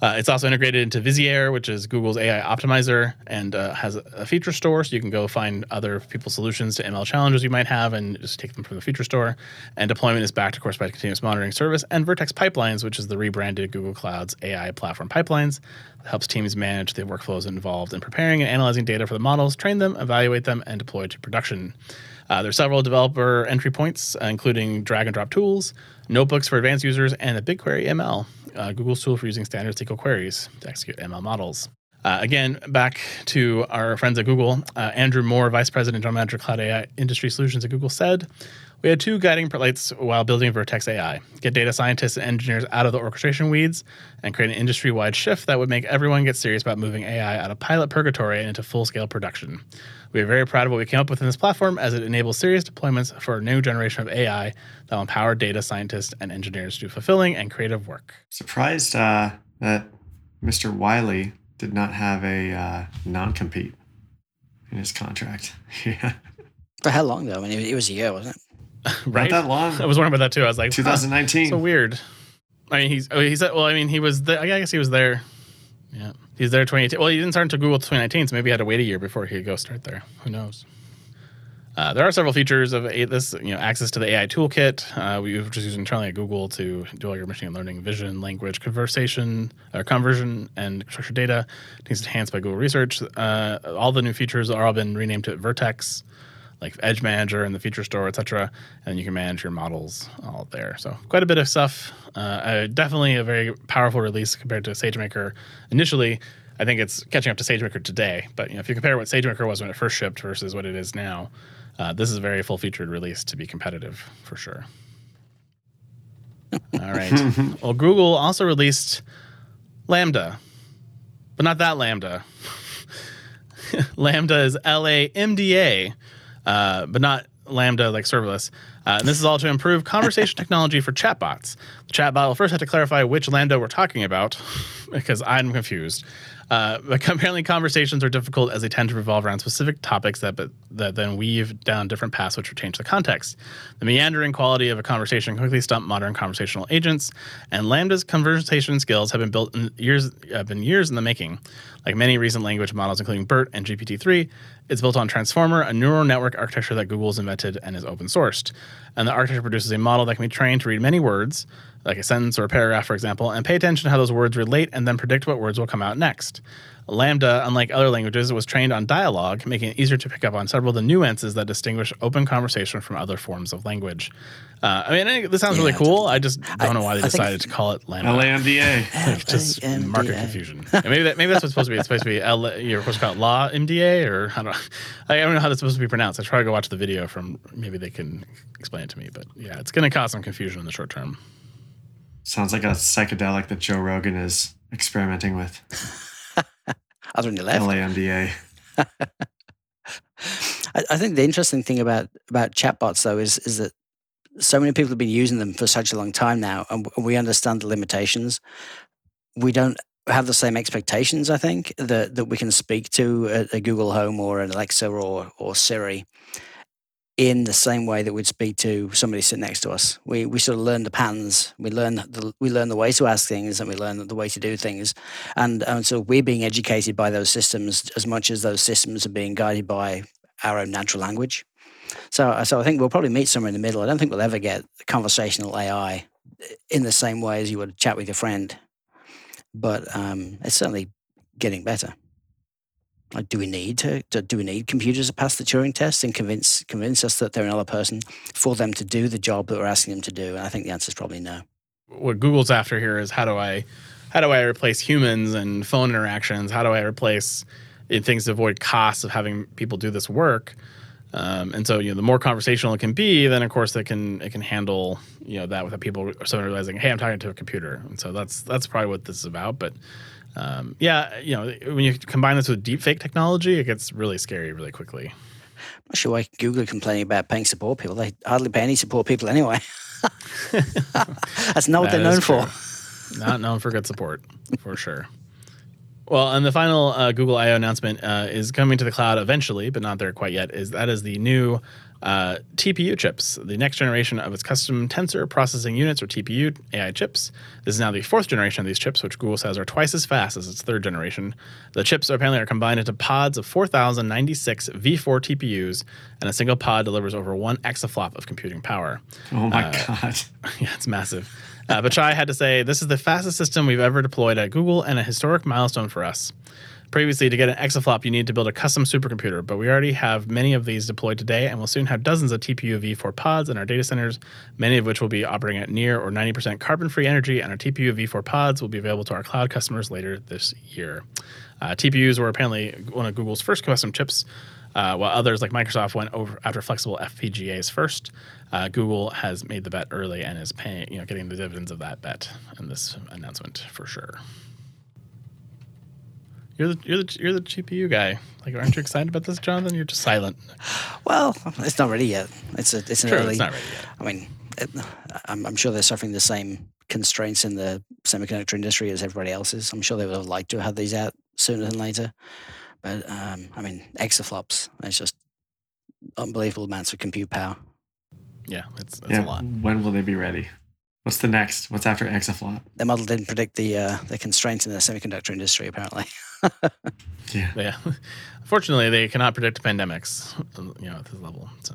B: Uh, it's also integrated into Vizier, which is Google's AI optimizer, and uh, has a, feature store, so you can go find other people's solutions to ML challenges you might have and just take them from the feature store. And deployment is backed, of course, by continuous monitoring service and Vertex Pipelines, which is the rebranded Google Cloud's AI platform pipelines that helps teams manage the workflows involved in preparing and analyzing data for the models, train them, evaluate them, and deploy to production. Uh, there are several developer entry points, including drag and drop tools, notebooks for advanced users, and a BigQuery ML, uh, Google's tool for using standard SQL queries to execute ML models. Uh, again, back to our friends at Google. Uh, Andrew Moore, Vice President, General Manager, Cloud AI Industry Solutions at Google, said, We had two guiding lights while building Vertex AI get data scientists and engineers out of the orchestration weeds and create an industry wide shift that would make everyone get serious about moving AI out of pilot purgatory and into full scale production. We are very proud of what we came up with in this platform as it enables serious deployments for a new generation of AI that will empower data scientists and engineers to do fulfilling and creative work.
D: Surprised uh, that Mr. Wiley did not have a uh, non compete in his contract. yeah.
A: For how long though? I mean, it was a year, wasn't it?
B: Right?
D: Not that long.
B: I was wondering about that too. I was like, huh,
D: 2019.
B: so weird. I mean, he's oh, he's well. I mean, he was. The, I guess he was there. Yeah, he's there 2018. Well, he didn't start until Google 2019, so maybe he had to wait a year before he could go start there. Who knows? Uh, there are several features of a- this, you know, access to the AI toolkit. Uh, we just use internally at Google to do all your machine learning, vision, language, conversation, uh, conversion, and structured data. Things enhanced by Google Research. Uh, all the new features are all been renamed to Vertex, like Edge Manager and the Feature Store, etc. And you can manage your models all there. So quite a bit of stuff. Uh, uh, definitely a very powerful release compared to SageMaker. Initially, I think it's catching up to SageMaker today. But you know, if you compare what SageMaker was when it first shipped versus what it is now, uh, this is a very full featured release to be competitive for sure. All right. well, Google also released LaMDA, but not that Lambda. LaMDA is L A M D A, uh, but not Lambda like serverless. Uh, and this is all to improve conversation technology for chatbots. The chatbot will first have to clarify which Lambda we're talking about because I'm confused. Uh, but apparently, conversations are difficult as they tend to revolve around specific topics that but, that then weave down different paths, which would change the context. The meandering quality of a conversation quickly stump modern conversational agents, and LaMDA's conversation skills have been built in years have been years in the making. Like many recent language models, including BERT and GPT-3, it's built on Transformer, a neural network architecture that Google's invented and is open sourced. And the architecture produces a model that can be trained to read many words, like a sentence or a paragraph, for example, and pay attention to how those words relate and then predict what words will come out next. LaMDA, unlike other languages, was trained on dialogue, making it easier to pick up on several of the nuances that distinguish open conversation from other forms of language. Uh, I mean, I think this sounds really cool. I just don't
A: I-
B: know why they
A: I
B: decided to call it Lambda.
D: LAMDA.
B: Like, just
A: LAMDA.
B: market confusion. And maybe that, maybe that's what's supposed to be. It's supposed to be L, you're supposed to call it Law MDA or I don't. know. I don't know how that's supposed to be pronounced. I try to go watch the video from. Maybe they can explain it to me. But yeah, it's going to cause some confusion in the short term.
D: Sounds like a psychedelic that Joe Rogan is experimenting with.
A: Other than you left.
D: LAMDA.
A: I, I think the interesting thing about about chatbots though is is that so many people have been using them for such a long time now, and we understand the limitations. We don't have the same expectations. I think that that we can speak to a, a Google Home or an Alexa or or Siri in the same way that we'd speak to somebody sitting next to us. We we sort of learn the patterns. We learn the we learn the way to ask things, and we learn the way to do things. And and so we're being educated by those systems as much as those systems are being guided by our own natural language. So, so I think we'll probably meet somewhere in the middle. I don't think we'll ever get conversational AI in the same way as you would chat with your friend, but um, it's certainly getting better. Like, do we need to, to? Do we need computers to pass the Turing test and convince convince us that they're another person for them to do the job that we're asking them to do? And I think the answer is probably no.
B: What Google's after here is how do I, how do I replace humans and phone interactions? How do I replace in things to avoid costs of having people do this work? Um, and so, you know, the more conversational it can be, then of course it can it can handle you know that without people someone realizing, hey, I'm talking to a computer. And so that's that's probably what this is about. But um, yeah, you know, when you combine this with deepfake technology, it gets really scary really quickly.
A: I'm not sure why Google complaining about paying support people. They hardly pay any support people anyway. That's not what
B: That
A: they're known
B: true.
A: for.
B: Not known for good support, for sure. Well, and the final uh, Google I/O announcement uh, is coming to the cloud eventually, but not there quite yet. Is that is the new uh, TPU chips, the next generation of its custom tensor processing units or TPU AI chips. This is now the fourth generation of these chips, which Google says are twice as fast as its third generation. The chips apparently are combined into pods of 4,096 V4 TPUs, and a single pod delivers over one exaflop of computing power.
D: Oh my
B: Uh,
D: God.
B: yeah, it's massive. Uh, Pichai had to say, this is the fastest system we've ever deployed at Google and a historic milestone for us. Previously, to get an exaflop, you need to build a custom supercomputer, but we already have many of these deployed today and we'll soon have dozens of TPU v4 pods in our data centers, many of which will be operating at near or 90% carbon free energy, and our TPU v4 pods will be available to our cloud customers later this year. Uh, TPUs were apparently one of Google's first custom chips. Uh, while others like Microsoft went over after flexible FPGAs first, uh, Google has made the bet early and is paying, you know, getting the dividends of that bet in this announcement for sure. You're the you're the you're the GPU guy. Like, aren't you excited about this, Jonathan? You're just silent.
A: Well, it's not ready yet. It's a it's an
B: Sure,
A: early.
B: it's not ready yet.
A: I mean, it, I'm, I'm sure they're suffering the same constraints in the semiconductor industry as everybody else is. I'm sure they would have liked to have these out sooner than later. But um, I mean, exaflops. It's just unbelievable amounts of compute power.
B: Yeah, it's, it's
D: yeah.
B: a lot.
D: When will they be ready? What's the next? What's after exaflop?
A: The model didn't predict the uh, the constraints in the semiconductor industry. Apparently,
D: Yeah.
B: Yeah. Unfortunately, they cannot predict pandemics, you know, at this level. So,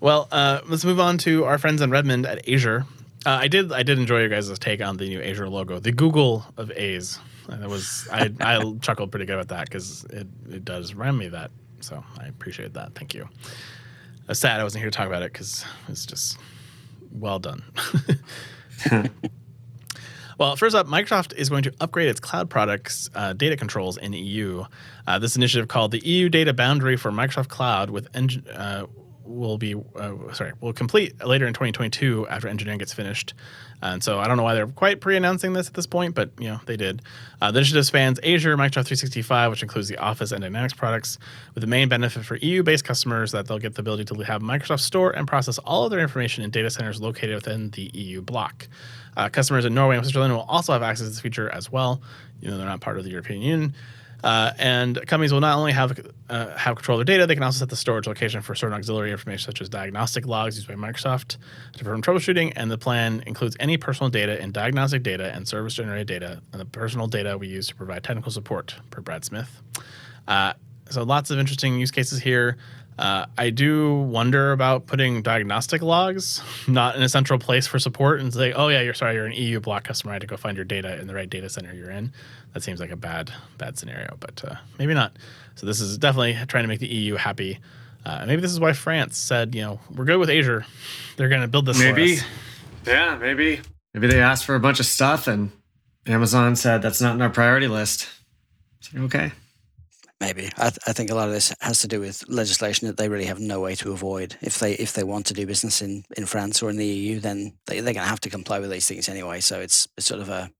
B: well, uh, let's move on to our friends in Redmond at Azure. Uh, I did I did enjoy your guys' take on the new Azure logo, the Google of A's. And That was I I chuckled pretty good about that because it it does remind me that. So I appreciate that. Thank you. I was sad I wasn't here to talk about it because it's just well done. Well, first up, Microsoft is going to upgrade its cloud products uh, data controls in EU. Uh, this initiative, called the EU Data Boundary for Microsoft Cloud, with eng- uh, will be uh, sorry will complete later in 2022 after engineering gets finished. And so I don't know why they're quite pre-announcing this at this point, but you know they did. Uh, the initiative spans Azure, Microsoft 365, which includes the Office and Dynamics products, with the main benefit for EU-based customers that they'll get the ability to have Microsoft store and process all of their information in data centers located within the EU block. Uh, customers in Norway and Switzerland will also have access to this feature as well. You know, they're not part of the European Union. Uh, and companies will not only have uh, have control of their data, they can also set the storage location for certain auxiliary information, such as diagnostic logs used by Microsoft to perform troubleshooting. And the plan includes any personal data and diagnostic data and service generated data, and the personal data we use to provide technical support, per Brad Smith. Uh, so lots of interesting use cases here. Uh, I do wonder about putting diagnostic logs not in a central place for support and say, oh yeah, you're sorry, you're an EU block customer. I had to go find your data in the right data center you're in. That seems like a bad bad scenario, but uh, maybe not. So this is definitely trying to make the EU happy. Uh, maybe this is why France said, you know, we're good with Azure. They're going to build this. for
D: Maybe.
B: us.
D: Yeah, maybe. Maybe they asked for a bunch of stuff and Amazon said that's not in our priority list. Like, okay.
A: Maybe. I, th- I think a lot of this has to do with legislation that they really have no way to avoid. If they if they want to do business in, in France or in the EU, then they, they're going to have to comply with these things anyway. So it's, it's sort of a.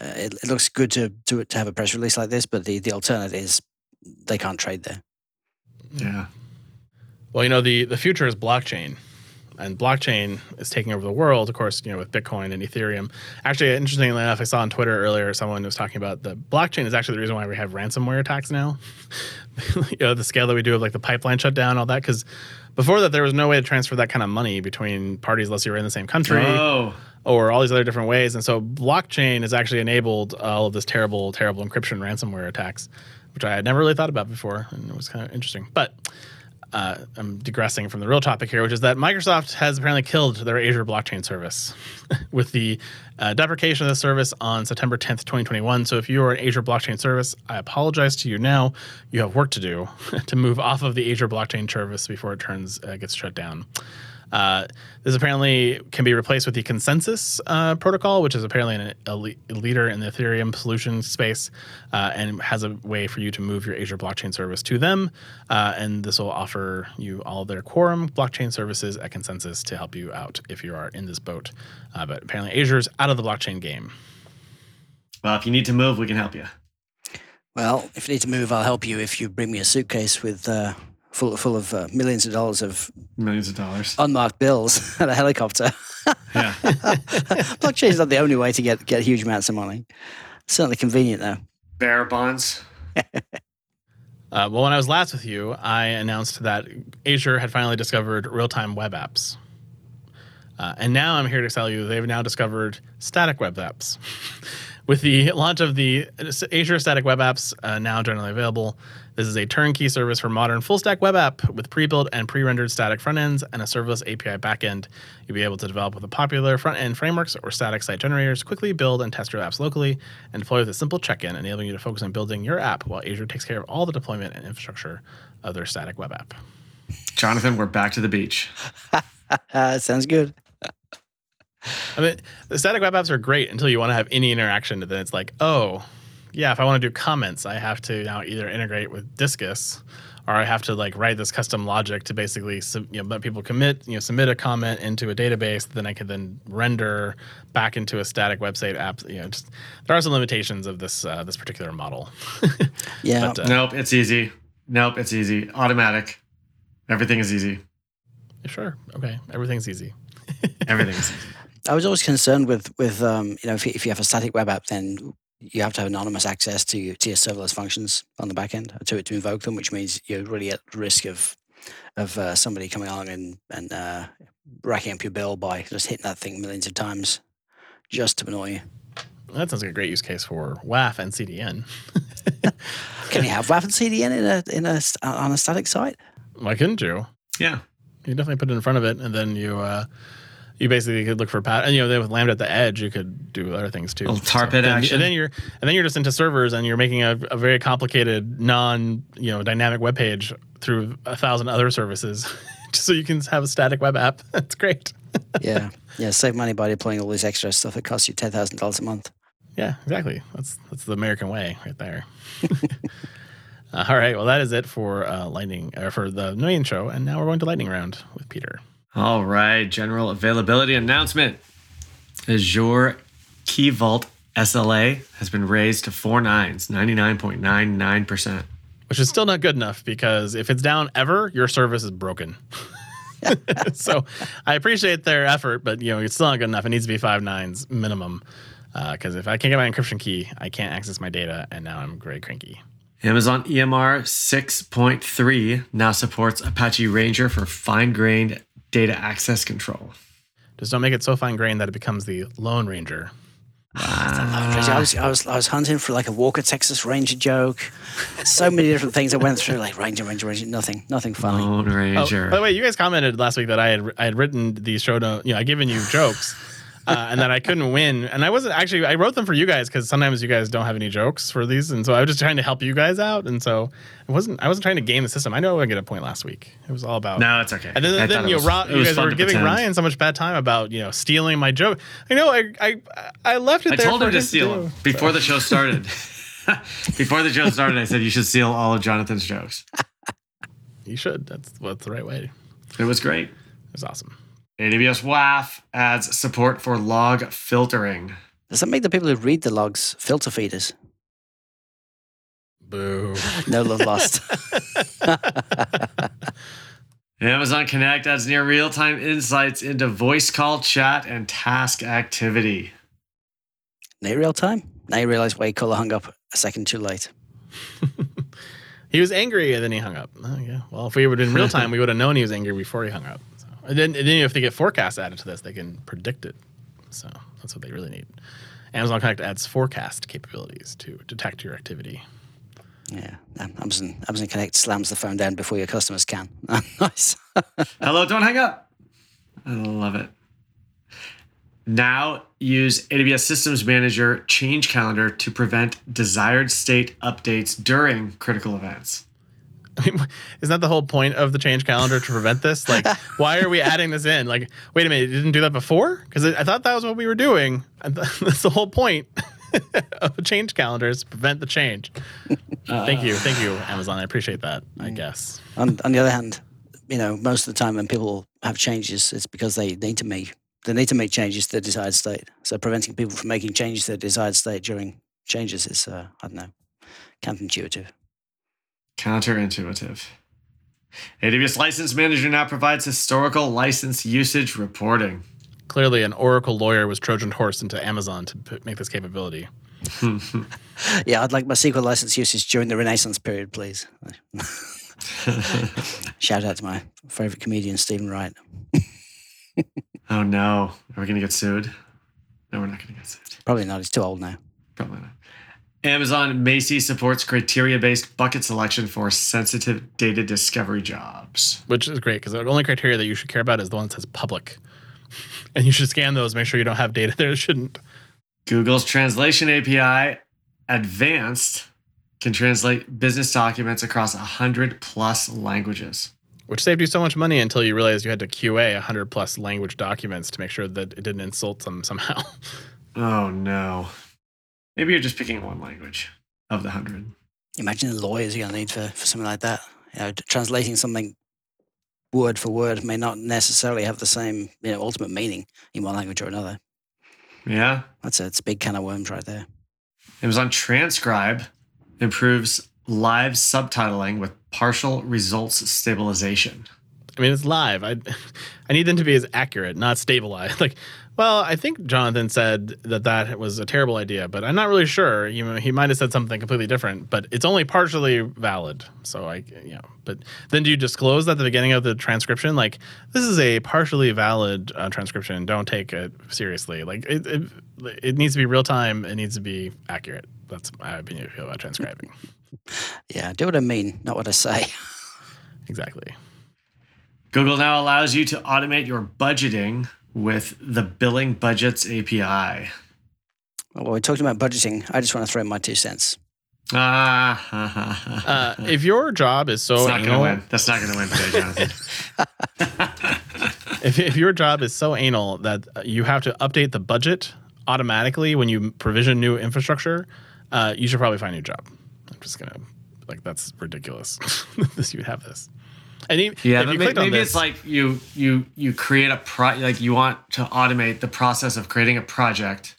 A: Uh, it, it looks good to, to to have a press release like this, but the, the alternative is they can't trade there.
D: Yeah.
B: Well, you know, the the future is blockchain. And blockchain is taking over the world, of course, you know, with Bitcoin and Ethereum. Actually, interestingly enough, I saw on Twitter earlier someone was talking about the blockchain is actually the reason why we have ransomware attacks now. you know, the scale that we do of like the pipeline shutdown, all that. Because before that, there was no way to transfer that kind of money between parties unless you were in the same country
D: Oh.
B: or all these other different ways. And so blockchain has actually enabled all of this terrible, terrible encryption ransomware attacks, which I had never really thought about before. And it was kind of interesting. But uh, I'm digressing from the real topic here, which is that Microsoft has apparently killed their Azure blockchain service with the uh, deprecation of the service on September 10th, 2021. So if you are an Azure blockchain service, I apologize to you now. You have work to do to move off of the Azure blockchain service before it turns uh, gets shut down. Uh, this apparently can be replaced with the ConsenSys uh, protocol, which is apparently an, a, le- a leader in the Ethereum solution space uh, and has a way for you to move your Azure blockchain service to them. Uh, and this will offer you all their Quorum blockchain services at ConsenSys to help you out if you are in this boat. Uh, but apparently, Azure's out of the blockchain game.
D: Well, if you need to move, we can help you.
A: Well, if you need to move, I'll help you if you bring me a suitcase with uh, full full of uh, millions of dollars of
D: Millions of dollars.
A: unmarked bills and a helicopter.
D: Yeah.
A: Blockchain is not the only way to get get huge amounts of money. Certainly convenient though.
D: Bear bonds.
B: Uh, well, when I was last with you, I announced that Azure had finally discovered real time web apps. Uh, and now I'm here to tell you they've now discovered static web apps. With the launch of the Azure Static Web Apps uh, now generally available, this is a turnkey service for modern full stack web app with pre built and pre rendered static front ends and a serverless API backend. You'll be able to develop with the popular front end frameworks or static site generators, quickly build and test your apps locally, and deploy with a simple check in, enabling you to focus on building your app while Azure takes care of all the deployment and infrastructure of their static web app.
D: Jonathan, we're back to the beach.
A: Sounds good.
B: I mean, the static web apps are great until you want to have any interaction, and then it's like, oh, yeah, if I want to do comments, I have to now either integrate with Disqus or I have to like write this custom logic to basically sub- you know, let people commit, you know, submit a comment into a database that then I can then render back into a static website app. You know, just there are some limitations of this uh, this particular model.
A: Yeah.
B: But, uh,
D: Nope, it's easy. Nope, it's easy. Automatic. Everything is easy.
B: sure, okay, everything's easy.
D: Everything's easy.
A: I was always concerned with with um, you know if you, if you have a static web app, then you have to have anonymous access to your, to your serverless functions on the back end to to invoke them, which means you're really at risk of of uh, somebody coming along and and uh, racking up your bill by just hitting that thing millions of times just to annoy you.
B: That sounds like a great use case for WAF and CDN.
A: Can you have WAF and CDN in a in a s- on a static site?
B: Why couldn't you?
D: Yeah.
B: You definitely put it in front of it, and then you uh, you basically could look for pat. And you know, then with Lambda at the edge, you could do other things too.
D: Little tar pit
B: then,
D: action.
B: And then you're and then you're just into servers, and you're making a, a very complicated non you know dynamic web page through a thousand other services, just so you can have a static web app. That's great.
A: Yeah, yeah. Save money by deploying all this extra stuff that costs you ten thousand dollars a month.
B: Yeah, exactly. That's that's the American way right there. Uh, all right, well that is it for uh, lightning uh, for the million show, and now we're going to lightning round with Peter.
D: All right. General availability announcement. Azure Key Vault SLA has been raised to four nines, 99.99%.
B: which is still not good enough because if it's down ever, your service is broken. so I appreciate their effort, but you know it's still not good enough. It needs to be five nines minimum uh, because if I can't get my encryption key, I can't access my data, and now I'm very cranky.
D: Amazon EMR 6.3 now supports Apache Ranger for fine grained data access control.
B: Just don't make it so fine grained that it becomes the Lone Ranger.
A: Ah, Crazy. I was, I was, I was hunting for like a Walker Texas Ranger joke. So many different things I went through, like Ranger, Ranger, Ranger. Nothing, nothing funny.
D: Lone
B: Oh,
D: Ranger.
B: by the way, you guys commented last week that I had I had written these show notes. You know, I given you jokes. Uh, and that I couldn't win, and I wasn't actually. I wrote them for you guys because sometimes you guys don't have any jokes for these, and so I was just trying to help you guys out. And so it wasn't. I wasn't trying to game the system. I know I would get a point last week. It was all about
D: no, it's okay.
B: And then,
D: I
B: then you,
D: was-
B: Ro-
D: it
B: you guys were giving
D: pretend.
B: Ryan so much bad time about you know stealing my joke. I know I I, I left it there.
D: I
B: told
D: him to steal them before the show started. before the show started, I said you should steal all of Jonathan's jokes.
B: You should. That's what's the right way.
D: It was great.
B: It's awesome.
D: AWS WAF adds support for log filtering.
A: Does that make the people who read the logs filter feeders?
B: Boo.
A: No love lost.
D: Amazon Connect adds near real time insights into voice call, chat, and task activity.
A: Near real time. Now you realize why you Color hung up a second too late.
B: he was angry and then he hung up. Oh, yeah. Well, if we were in real time, we would have known he was angry before he hung up. So, and then, and then if they get forecasts added to this, they can predict it. So that's what they really need. Amazon Connect adds forecast capabilities to detect your activity.
A: Yeah. Amazon, Amazon Connect slams the phone down before your customers can. nice.
D: Hello, don't hang up. I love it. Now use AWS Systems Manager Change Calendar to prevent desired state updates during critical events.
B: I mean, isn't that the whole point of the change calendar to prevent this? Like, why are we adding this in? Like, wait a minute, you didn't do that before? Because I thought that was what we were doing. And That's the whole point of a change calendar is to prevent the change. Uh, thank you, uh. thank you, Amazon. I appreciate that. I mm. guess.
A: on, on the other hand, you know, most of the time when people have changes, it's because they need to make they need to make changes to their desired state. So preventing people from making changes to their desired state during changes is, uh, I don't know, counterintuitive.
D: Counterintuitive. AWS License Manager now provides historical license usage reporting.
B: Clearly, an Oracle lawyer was Trojan horse into Amazon to p- make this capability.
A: Yeah, I'd like my SQL license usage during the Renaissance period, please. Shout out to my favorite comedian, Steven Wright.
D: Oh no. Are we going to get sued? No, we're not going to get sued.
A: Probably not. He's too old now.
D: Probably not. Amazon Macie supports criteria based bucket selection for sensitive data discovery jobs.
B: which is great because the only criteria that you should care about is the one that says public. And you should scan those, make sure you don't have data there that shouldn't.
D: Google's translation API, advanced, can translate business documents across 100 plus languages.
B: Which saved you so much money until you realized you had to QA 100 plus language documents to make sure that it didn't insult them somehow.
D: Oh no. Maybe you're just picking one language. of the hundred.
A: Imagine the lawyers you're going to need for, for something like that. You know, translating something word for word may not necessarily have the same you know, ultimate meaning in one language or another.
D: Yeah.
A: That's a, it's a big can of worms right there.
D: Amazon Transcribe improves live subtitling with partial results stabilization.
B: I mean, it's live. I I need them to be as accurate, not stabilized. Like, well, I think Jonathan said that that was a terrible idea, but I'm not really sure. You know, he might have said something completely different, but it's only partially valid. So I, you know, but then do you disclose at the beginning of the transcription, like this is a partially valid uh, transcription? Don't take it seriously. Like it, it, it needs to be real time. It needs to be accurate. That's my opinion about transcribing.
A: Yeah, do what I mean, not what I say.
B: exactly.
D: Google now allows you to automate your budgeting with the Billing Budgets API.
A: Well, we're talking about budgeting. I just want to throw in my two cents.
D: Ah.
B: Uh, if your job is so
D: That's not going to
B: anal,
D: win. That's not going to win today, Jonathan.
B: if, if your job is so anal that uh, you have to update the budget automatically when you provision new infrastructure, uh, you should probably find a new job. I'm just gonna like that's ridiculous. this you have this. And e-
D: yeah,
B: if
D: but
B: you
D: may- maybe
B: this-
D: it's like you you you create a pro like you want to automate the process of creating a project,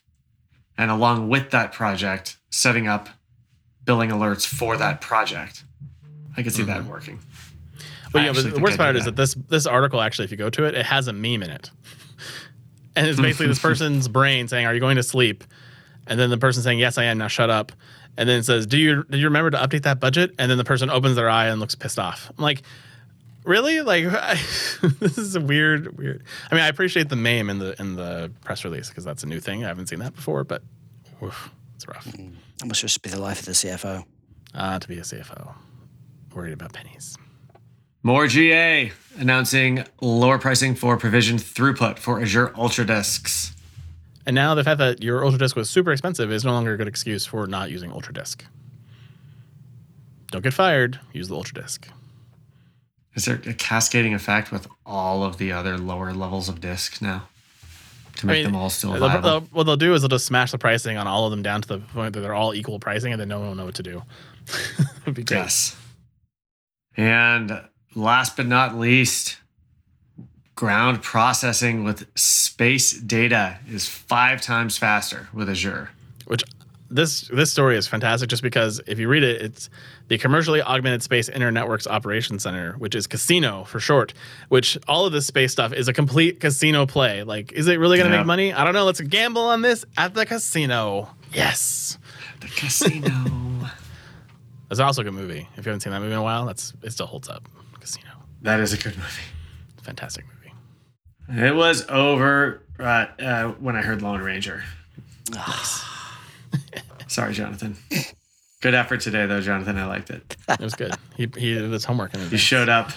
D: and along with that project, setting up billing alerts for that project. I can see that mm-hmm. working.
B: But
D: I
B: yeah, but the worst part is
D: that.
B: that this this article actually, if you go to it, it has a meme in it, and it's basically this person's brain saying, "Are you going to sleep?" And then the person saying, "Yes, I am." Now shut up. And then it says, "Do you did you remember to update that budget?" And then the person opens their eye and looks pissed off. I'm like, really? Like this is a weird, weird. I mean, I appreciate the meme in the in the press release because that's a new thing. I haven't seen that before, but oof, it's rough.
A: That must just be the life of the CFO.
B: Uh, to be a CFO, worried about pennies.
D: More GA announcing lower pricing for provision throughput for Azure Ultra Disks.
B: And now the fact that your ultra disk was super expensive is no longer a good excuse for not using ultra disk Don't get fired. Use the UltraDisk.
D: Is there a cascading effect with all of the other lower levels of disk now to make them all still
B: they'll-
D: viable?
B: they'll- what they'll do is they'll just smash the pricing on all of them down to the point that they're all equal pricing, and then no one will know what to do. Be great.
D: Yes. And last but not least, ground processing with space data is five times faster with Azure.
B: Which this this story is fantastic just because if you read it, it's the Commercially Augmented Space Inter Networks Operations Center, which is Casino for short. Which all of this space stuff is a complete casino play. Like, is it really going to
D: Yeah.
B: make money? I don't know. Let's gamble on this at the casino. Yes.
D: The casino.
B: It's also a good movie. If you haven't seen that movie in a while, that's it still holds up. Casino,
D: that is a good movie.
B: fantastic movie.
D: It was over uh, uh, when I heard Lone Ranger. Sorry, Jonathan. Good effort today, though, Jonathan. I liked it.
B: It was good. he he did his homework. In
D: You showed up,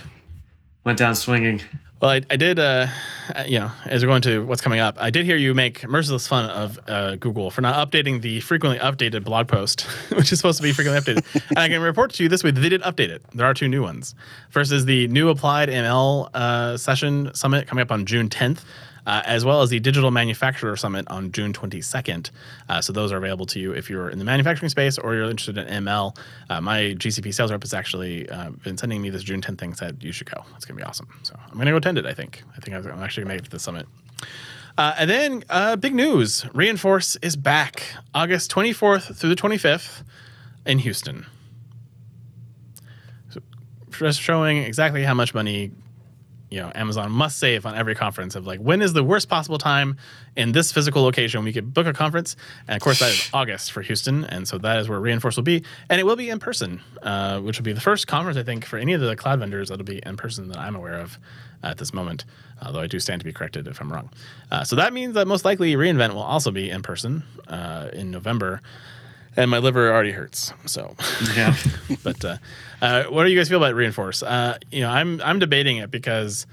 D: went down swinging.
B: Well, I, I did, uh, uh, you know, as we're going to what's coming up, I did hear you make merciless fun of uh, Google for not updating the frequently updated blog post, which is supposed to be frequently updated. and I can report to you this week that they did update it. There are two new ones. First is the new Applied ML uh, session summit coming up on June 10th. Uh, as well as the Digital Manufacturer Summit on June 22nd. Uh, so those are available to you if you're in the manufacturing space or you're interested in ML. Uh, my GCP sales rep has actually uh, been sending me this June 10th thing. Said you should go. It's gonna be awesome. So I'm gonna go attend it. I think. I think I'm actually gonna make it to the summit. Uh, and then uh, big news: Reinforce is back August 24th through the 25th in Houston. Just showing exactly how much money you know Amazon must save on every conference of like when is the worst possible time in this physical location we could book a conference? And of course that is August for Houston and so that is where Reinforce will be. And it will be in person uh, which will be the first conference I think for any of the cloud vendors that'll be in person that I'm aware of at this moment although I do stand to be corrected if I'm wrong. Uh, so that means that most likely reInvent will also be in person uh, in November and my liver already hurts so
D: Yeah.
B: but uh, uh, what do you guys feel about Reinforce? Uh, you know, I'm I'm debating it because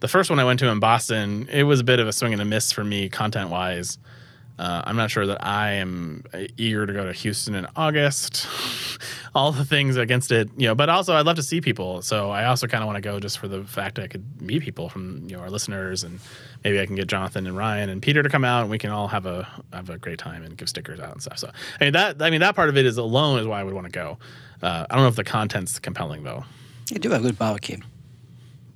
B: the first one I went to in Boston, it was a bit of a swing and a miss for me content wise. Uh, I'm not sure that I am eager to go to Houston in August. All the things against it, you know, but also I'd love to see people. So I also kind of want to go just for the fact I could meet people from you know our listeners, and maybe I can get Jonathan and Ryan and Peter to come out, and we can all have a have a great time and give stickers out and stuff. So I mean that I mean that part of it is alone is why I would want to go. Uh, I don't know if the content's compelling though.
A: You do have good barbecue.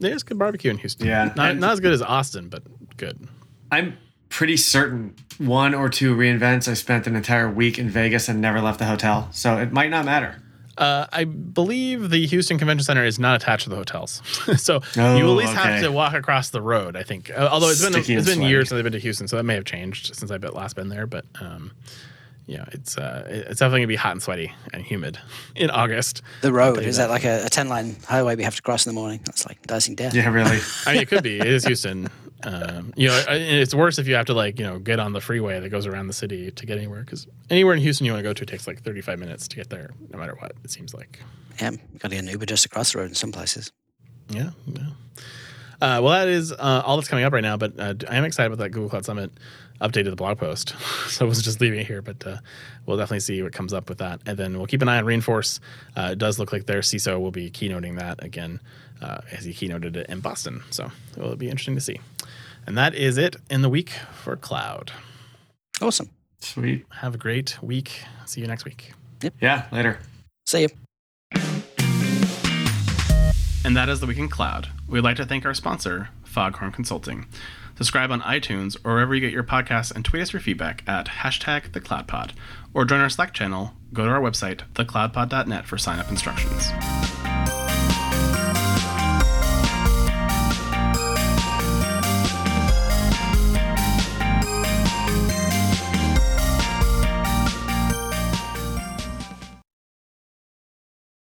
B: There's good barbecue in Houston.
D: Yeah,
B: not, not as good as Austin, but good.
D: I'm pretty certain one or two reinvents I spent an entire week in Vegas and never left the hotel. So it might not matter.
B: Uh, I believe the Houston Convention Center is not attached to the hotels, so
D: Oh,
B: you at least have to walk across the road. I think, uh, although it's been
D: Sticky
B: it's
D: and
B: been years since I've been to Houston, so that may have changed since I've been- last been there. But um, you know, it's uh, it's definitely gonna be hot and sweaty and humid in August.
A: The road is
B: that.
A: that like a, a ten line highway we have to cross in the morning? That's like dicing death.
D: Yeah, really.
B: I mean, it could be. It is Houston. Um, you know, it's worse if you have to like you know get on the freeway that goes around the city to get anywhere because anywhere in Houston you want to go to takes like 35 minutes to get there, no matter what. It seems like.
A: Yeah, got to get an Uber just across the road in some places.
B: Yeah. yeah. Uh, well, that is uh, all that's coming up right now, but uh, I am excited about that Google Cloud Summit update to the blog post. so I was just leaving it here, but uh, we'll definitely see what comes up with that. And then we'll keep an eye on Reinforce. Uh, it does look like their CISO will be keynoting that again uh, as he keynoted it in Boston. So it will be interesting to see. And that is it in the week for cloud.
A: Awesome.
D: Sweet.
B: Have a great week. See you next week.
D: Yeah, later.
A: See you.
B: And that is the Week in Cloud. We'd like to thank our sponsor, Foghorn Consulting. Subscribe on iTunes or wherever you get your podcasts and tweet us your feedback at hashtag thecloudpod. Or join our Slack channel, go to our website, thecloudpod.net for sign up instructions.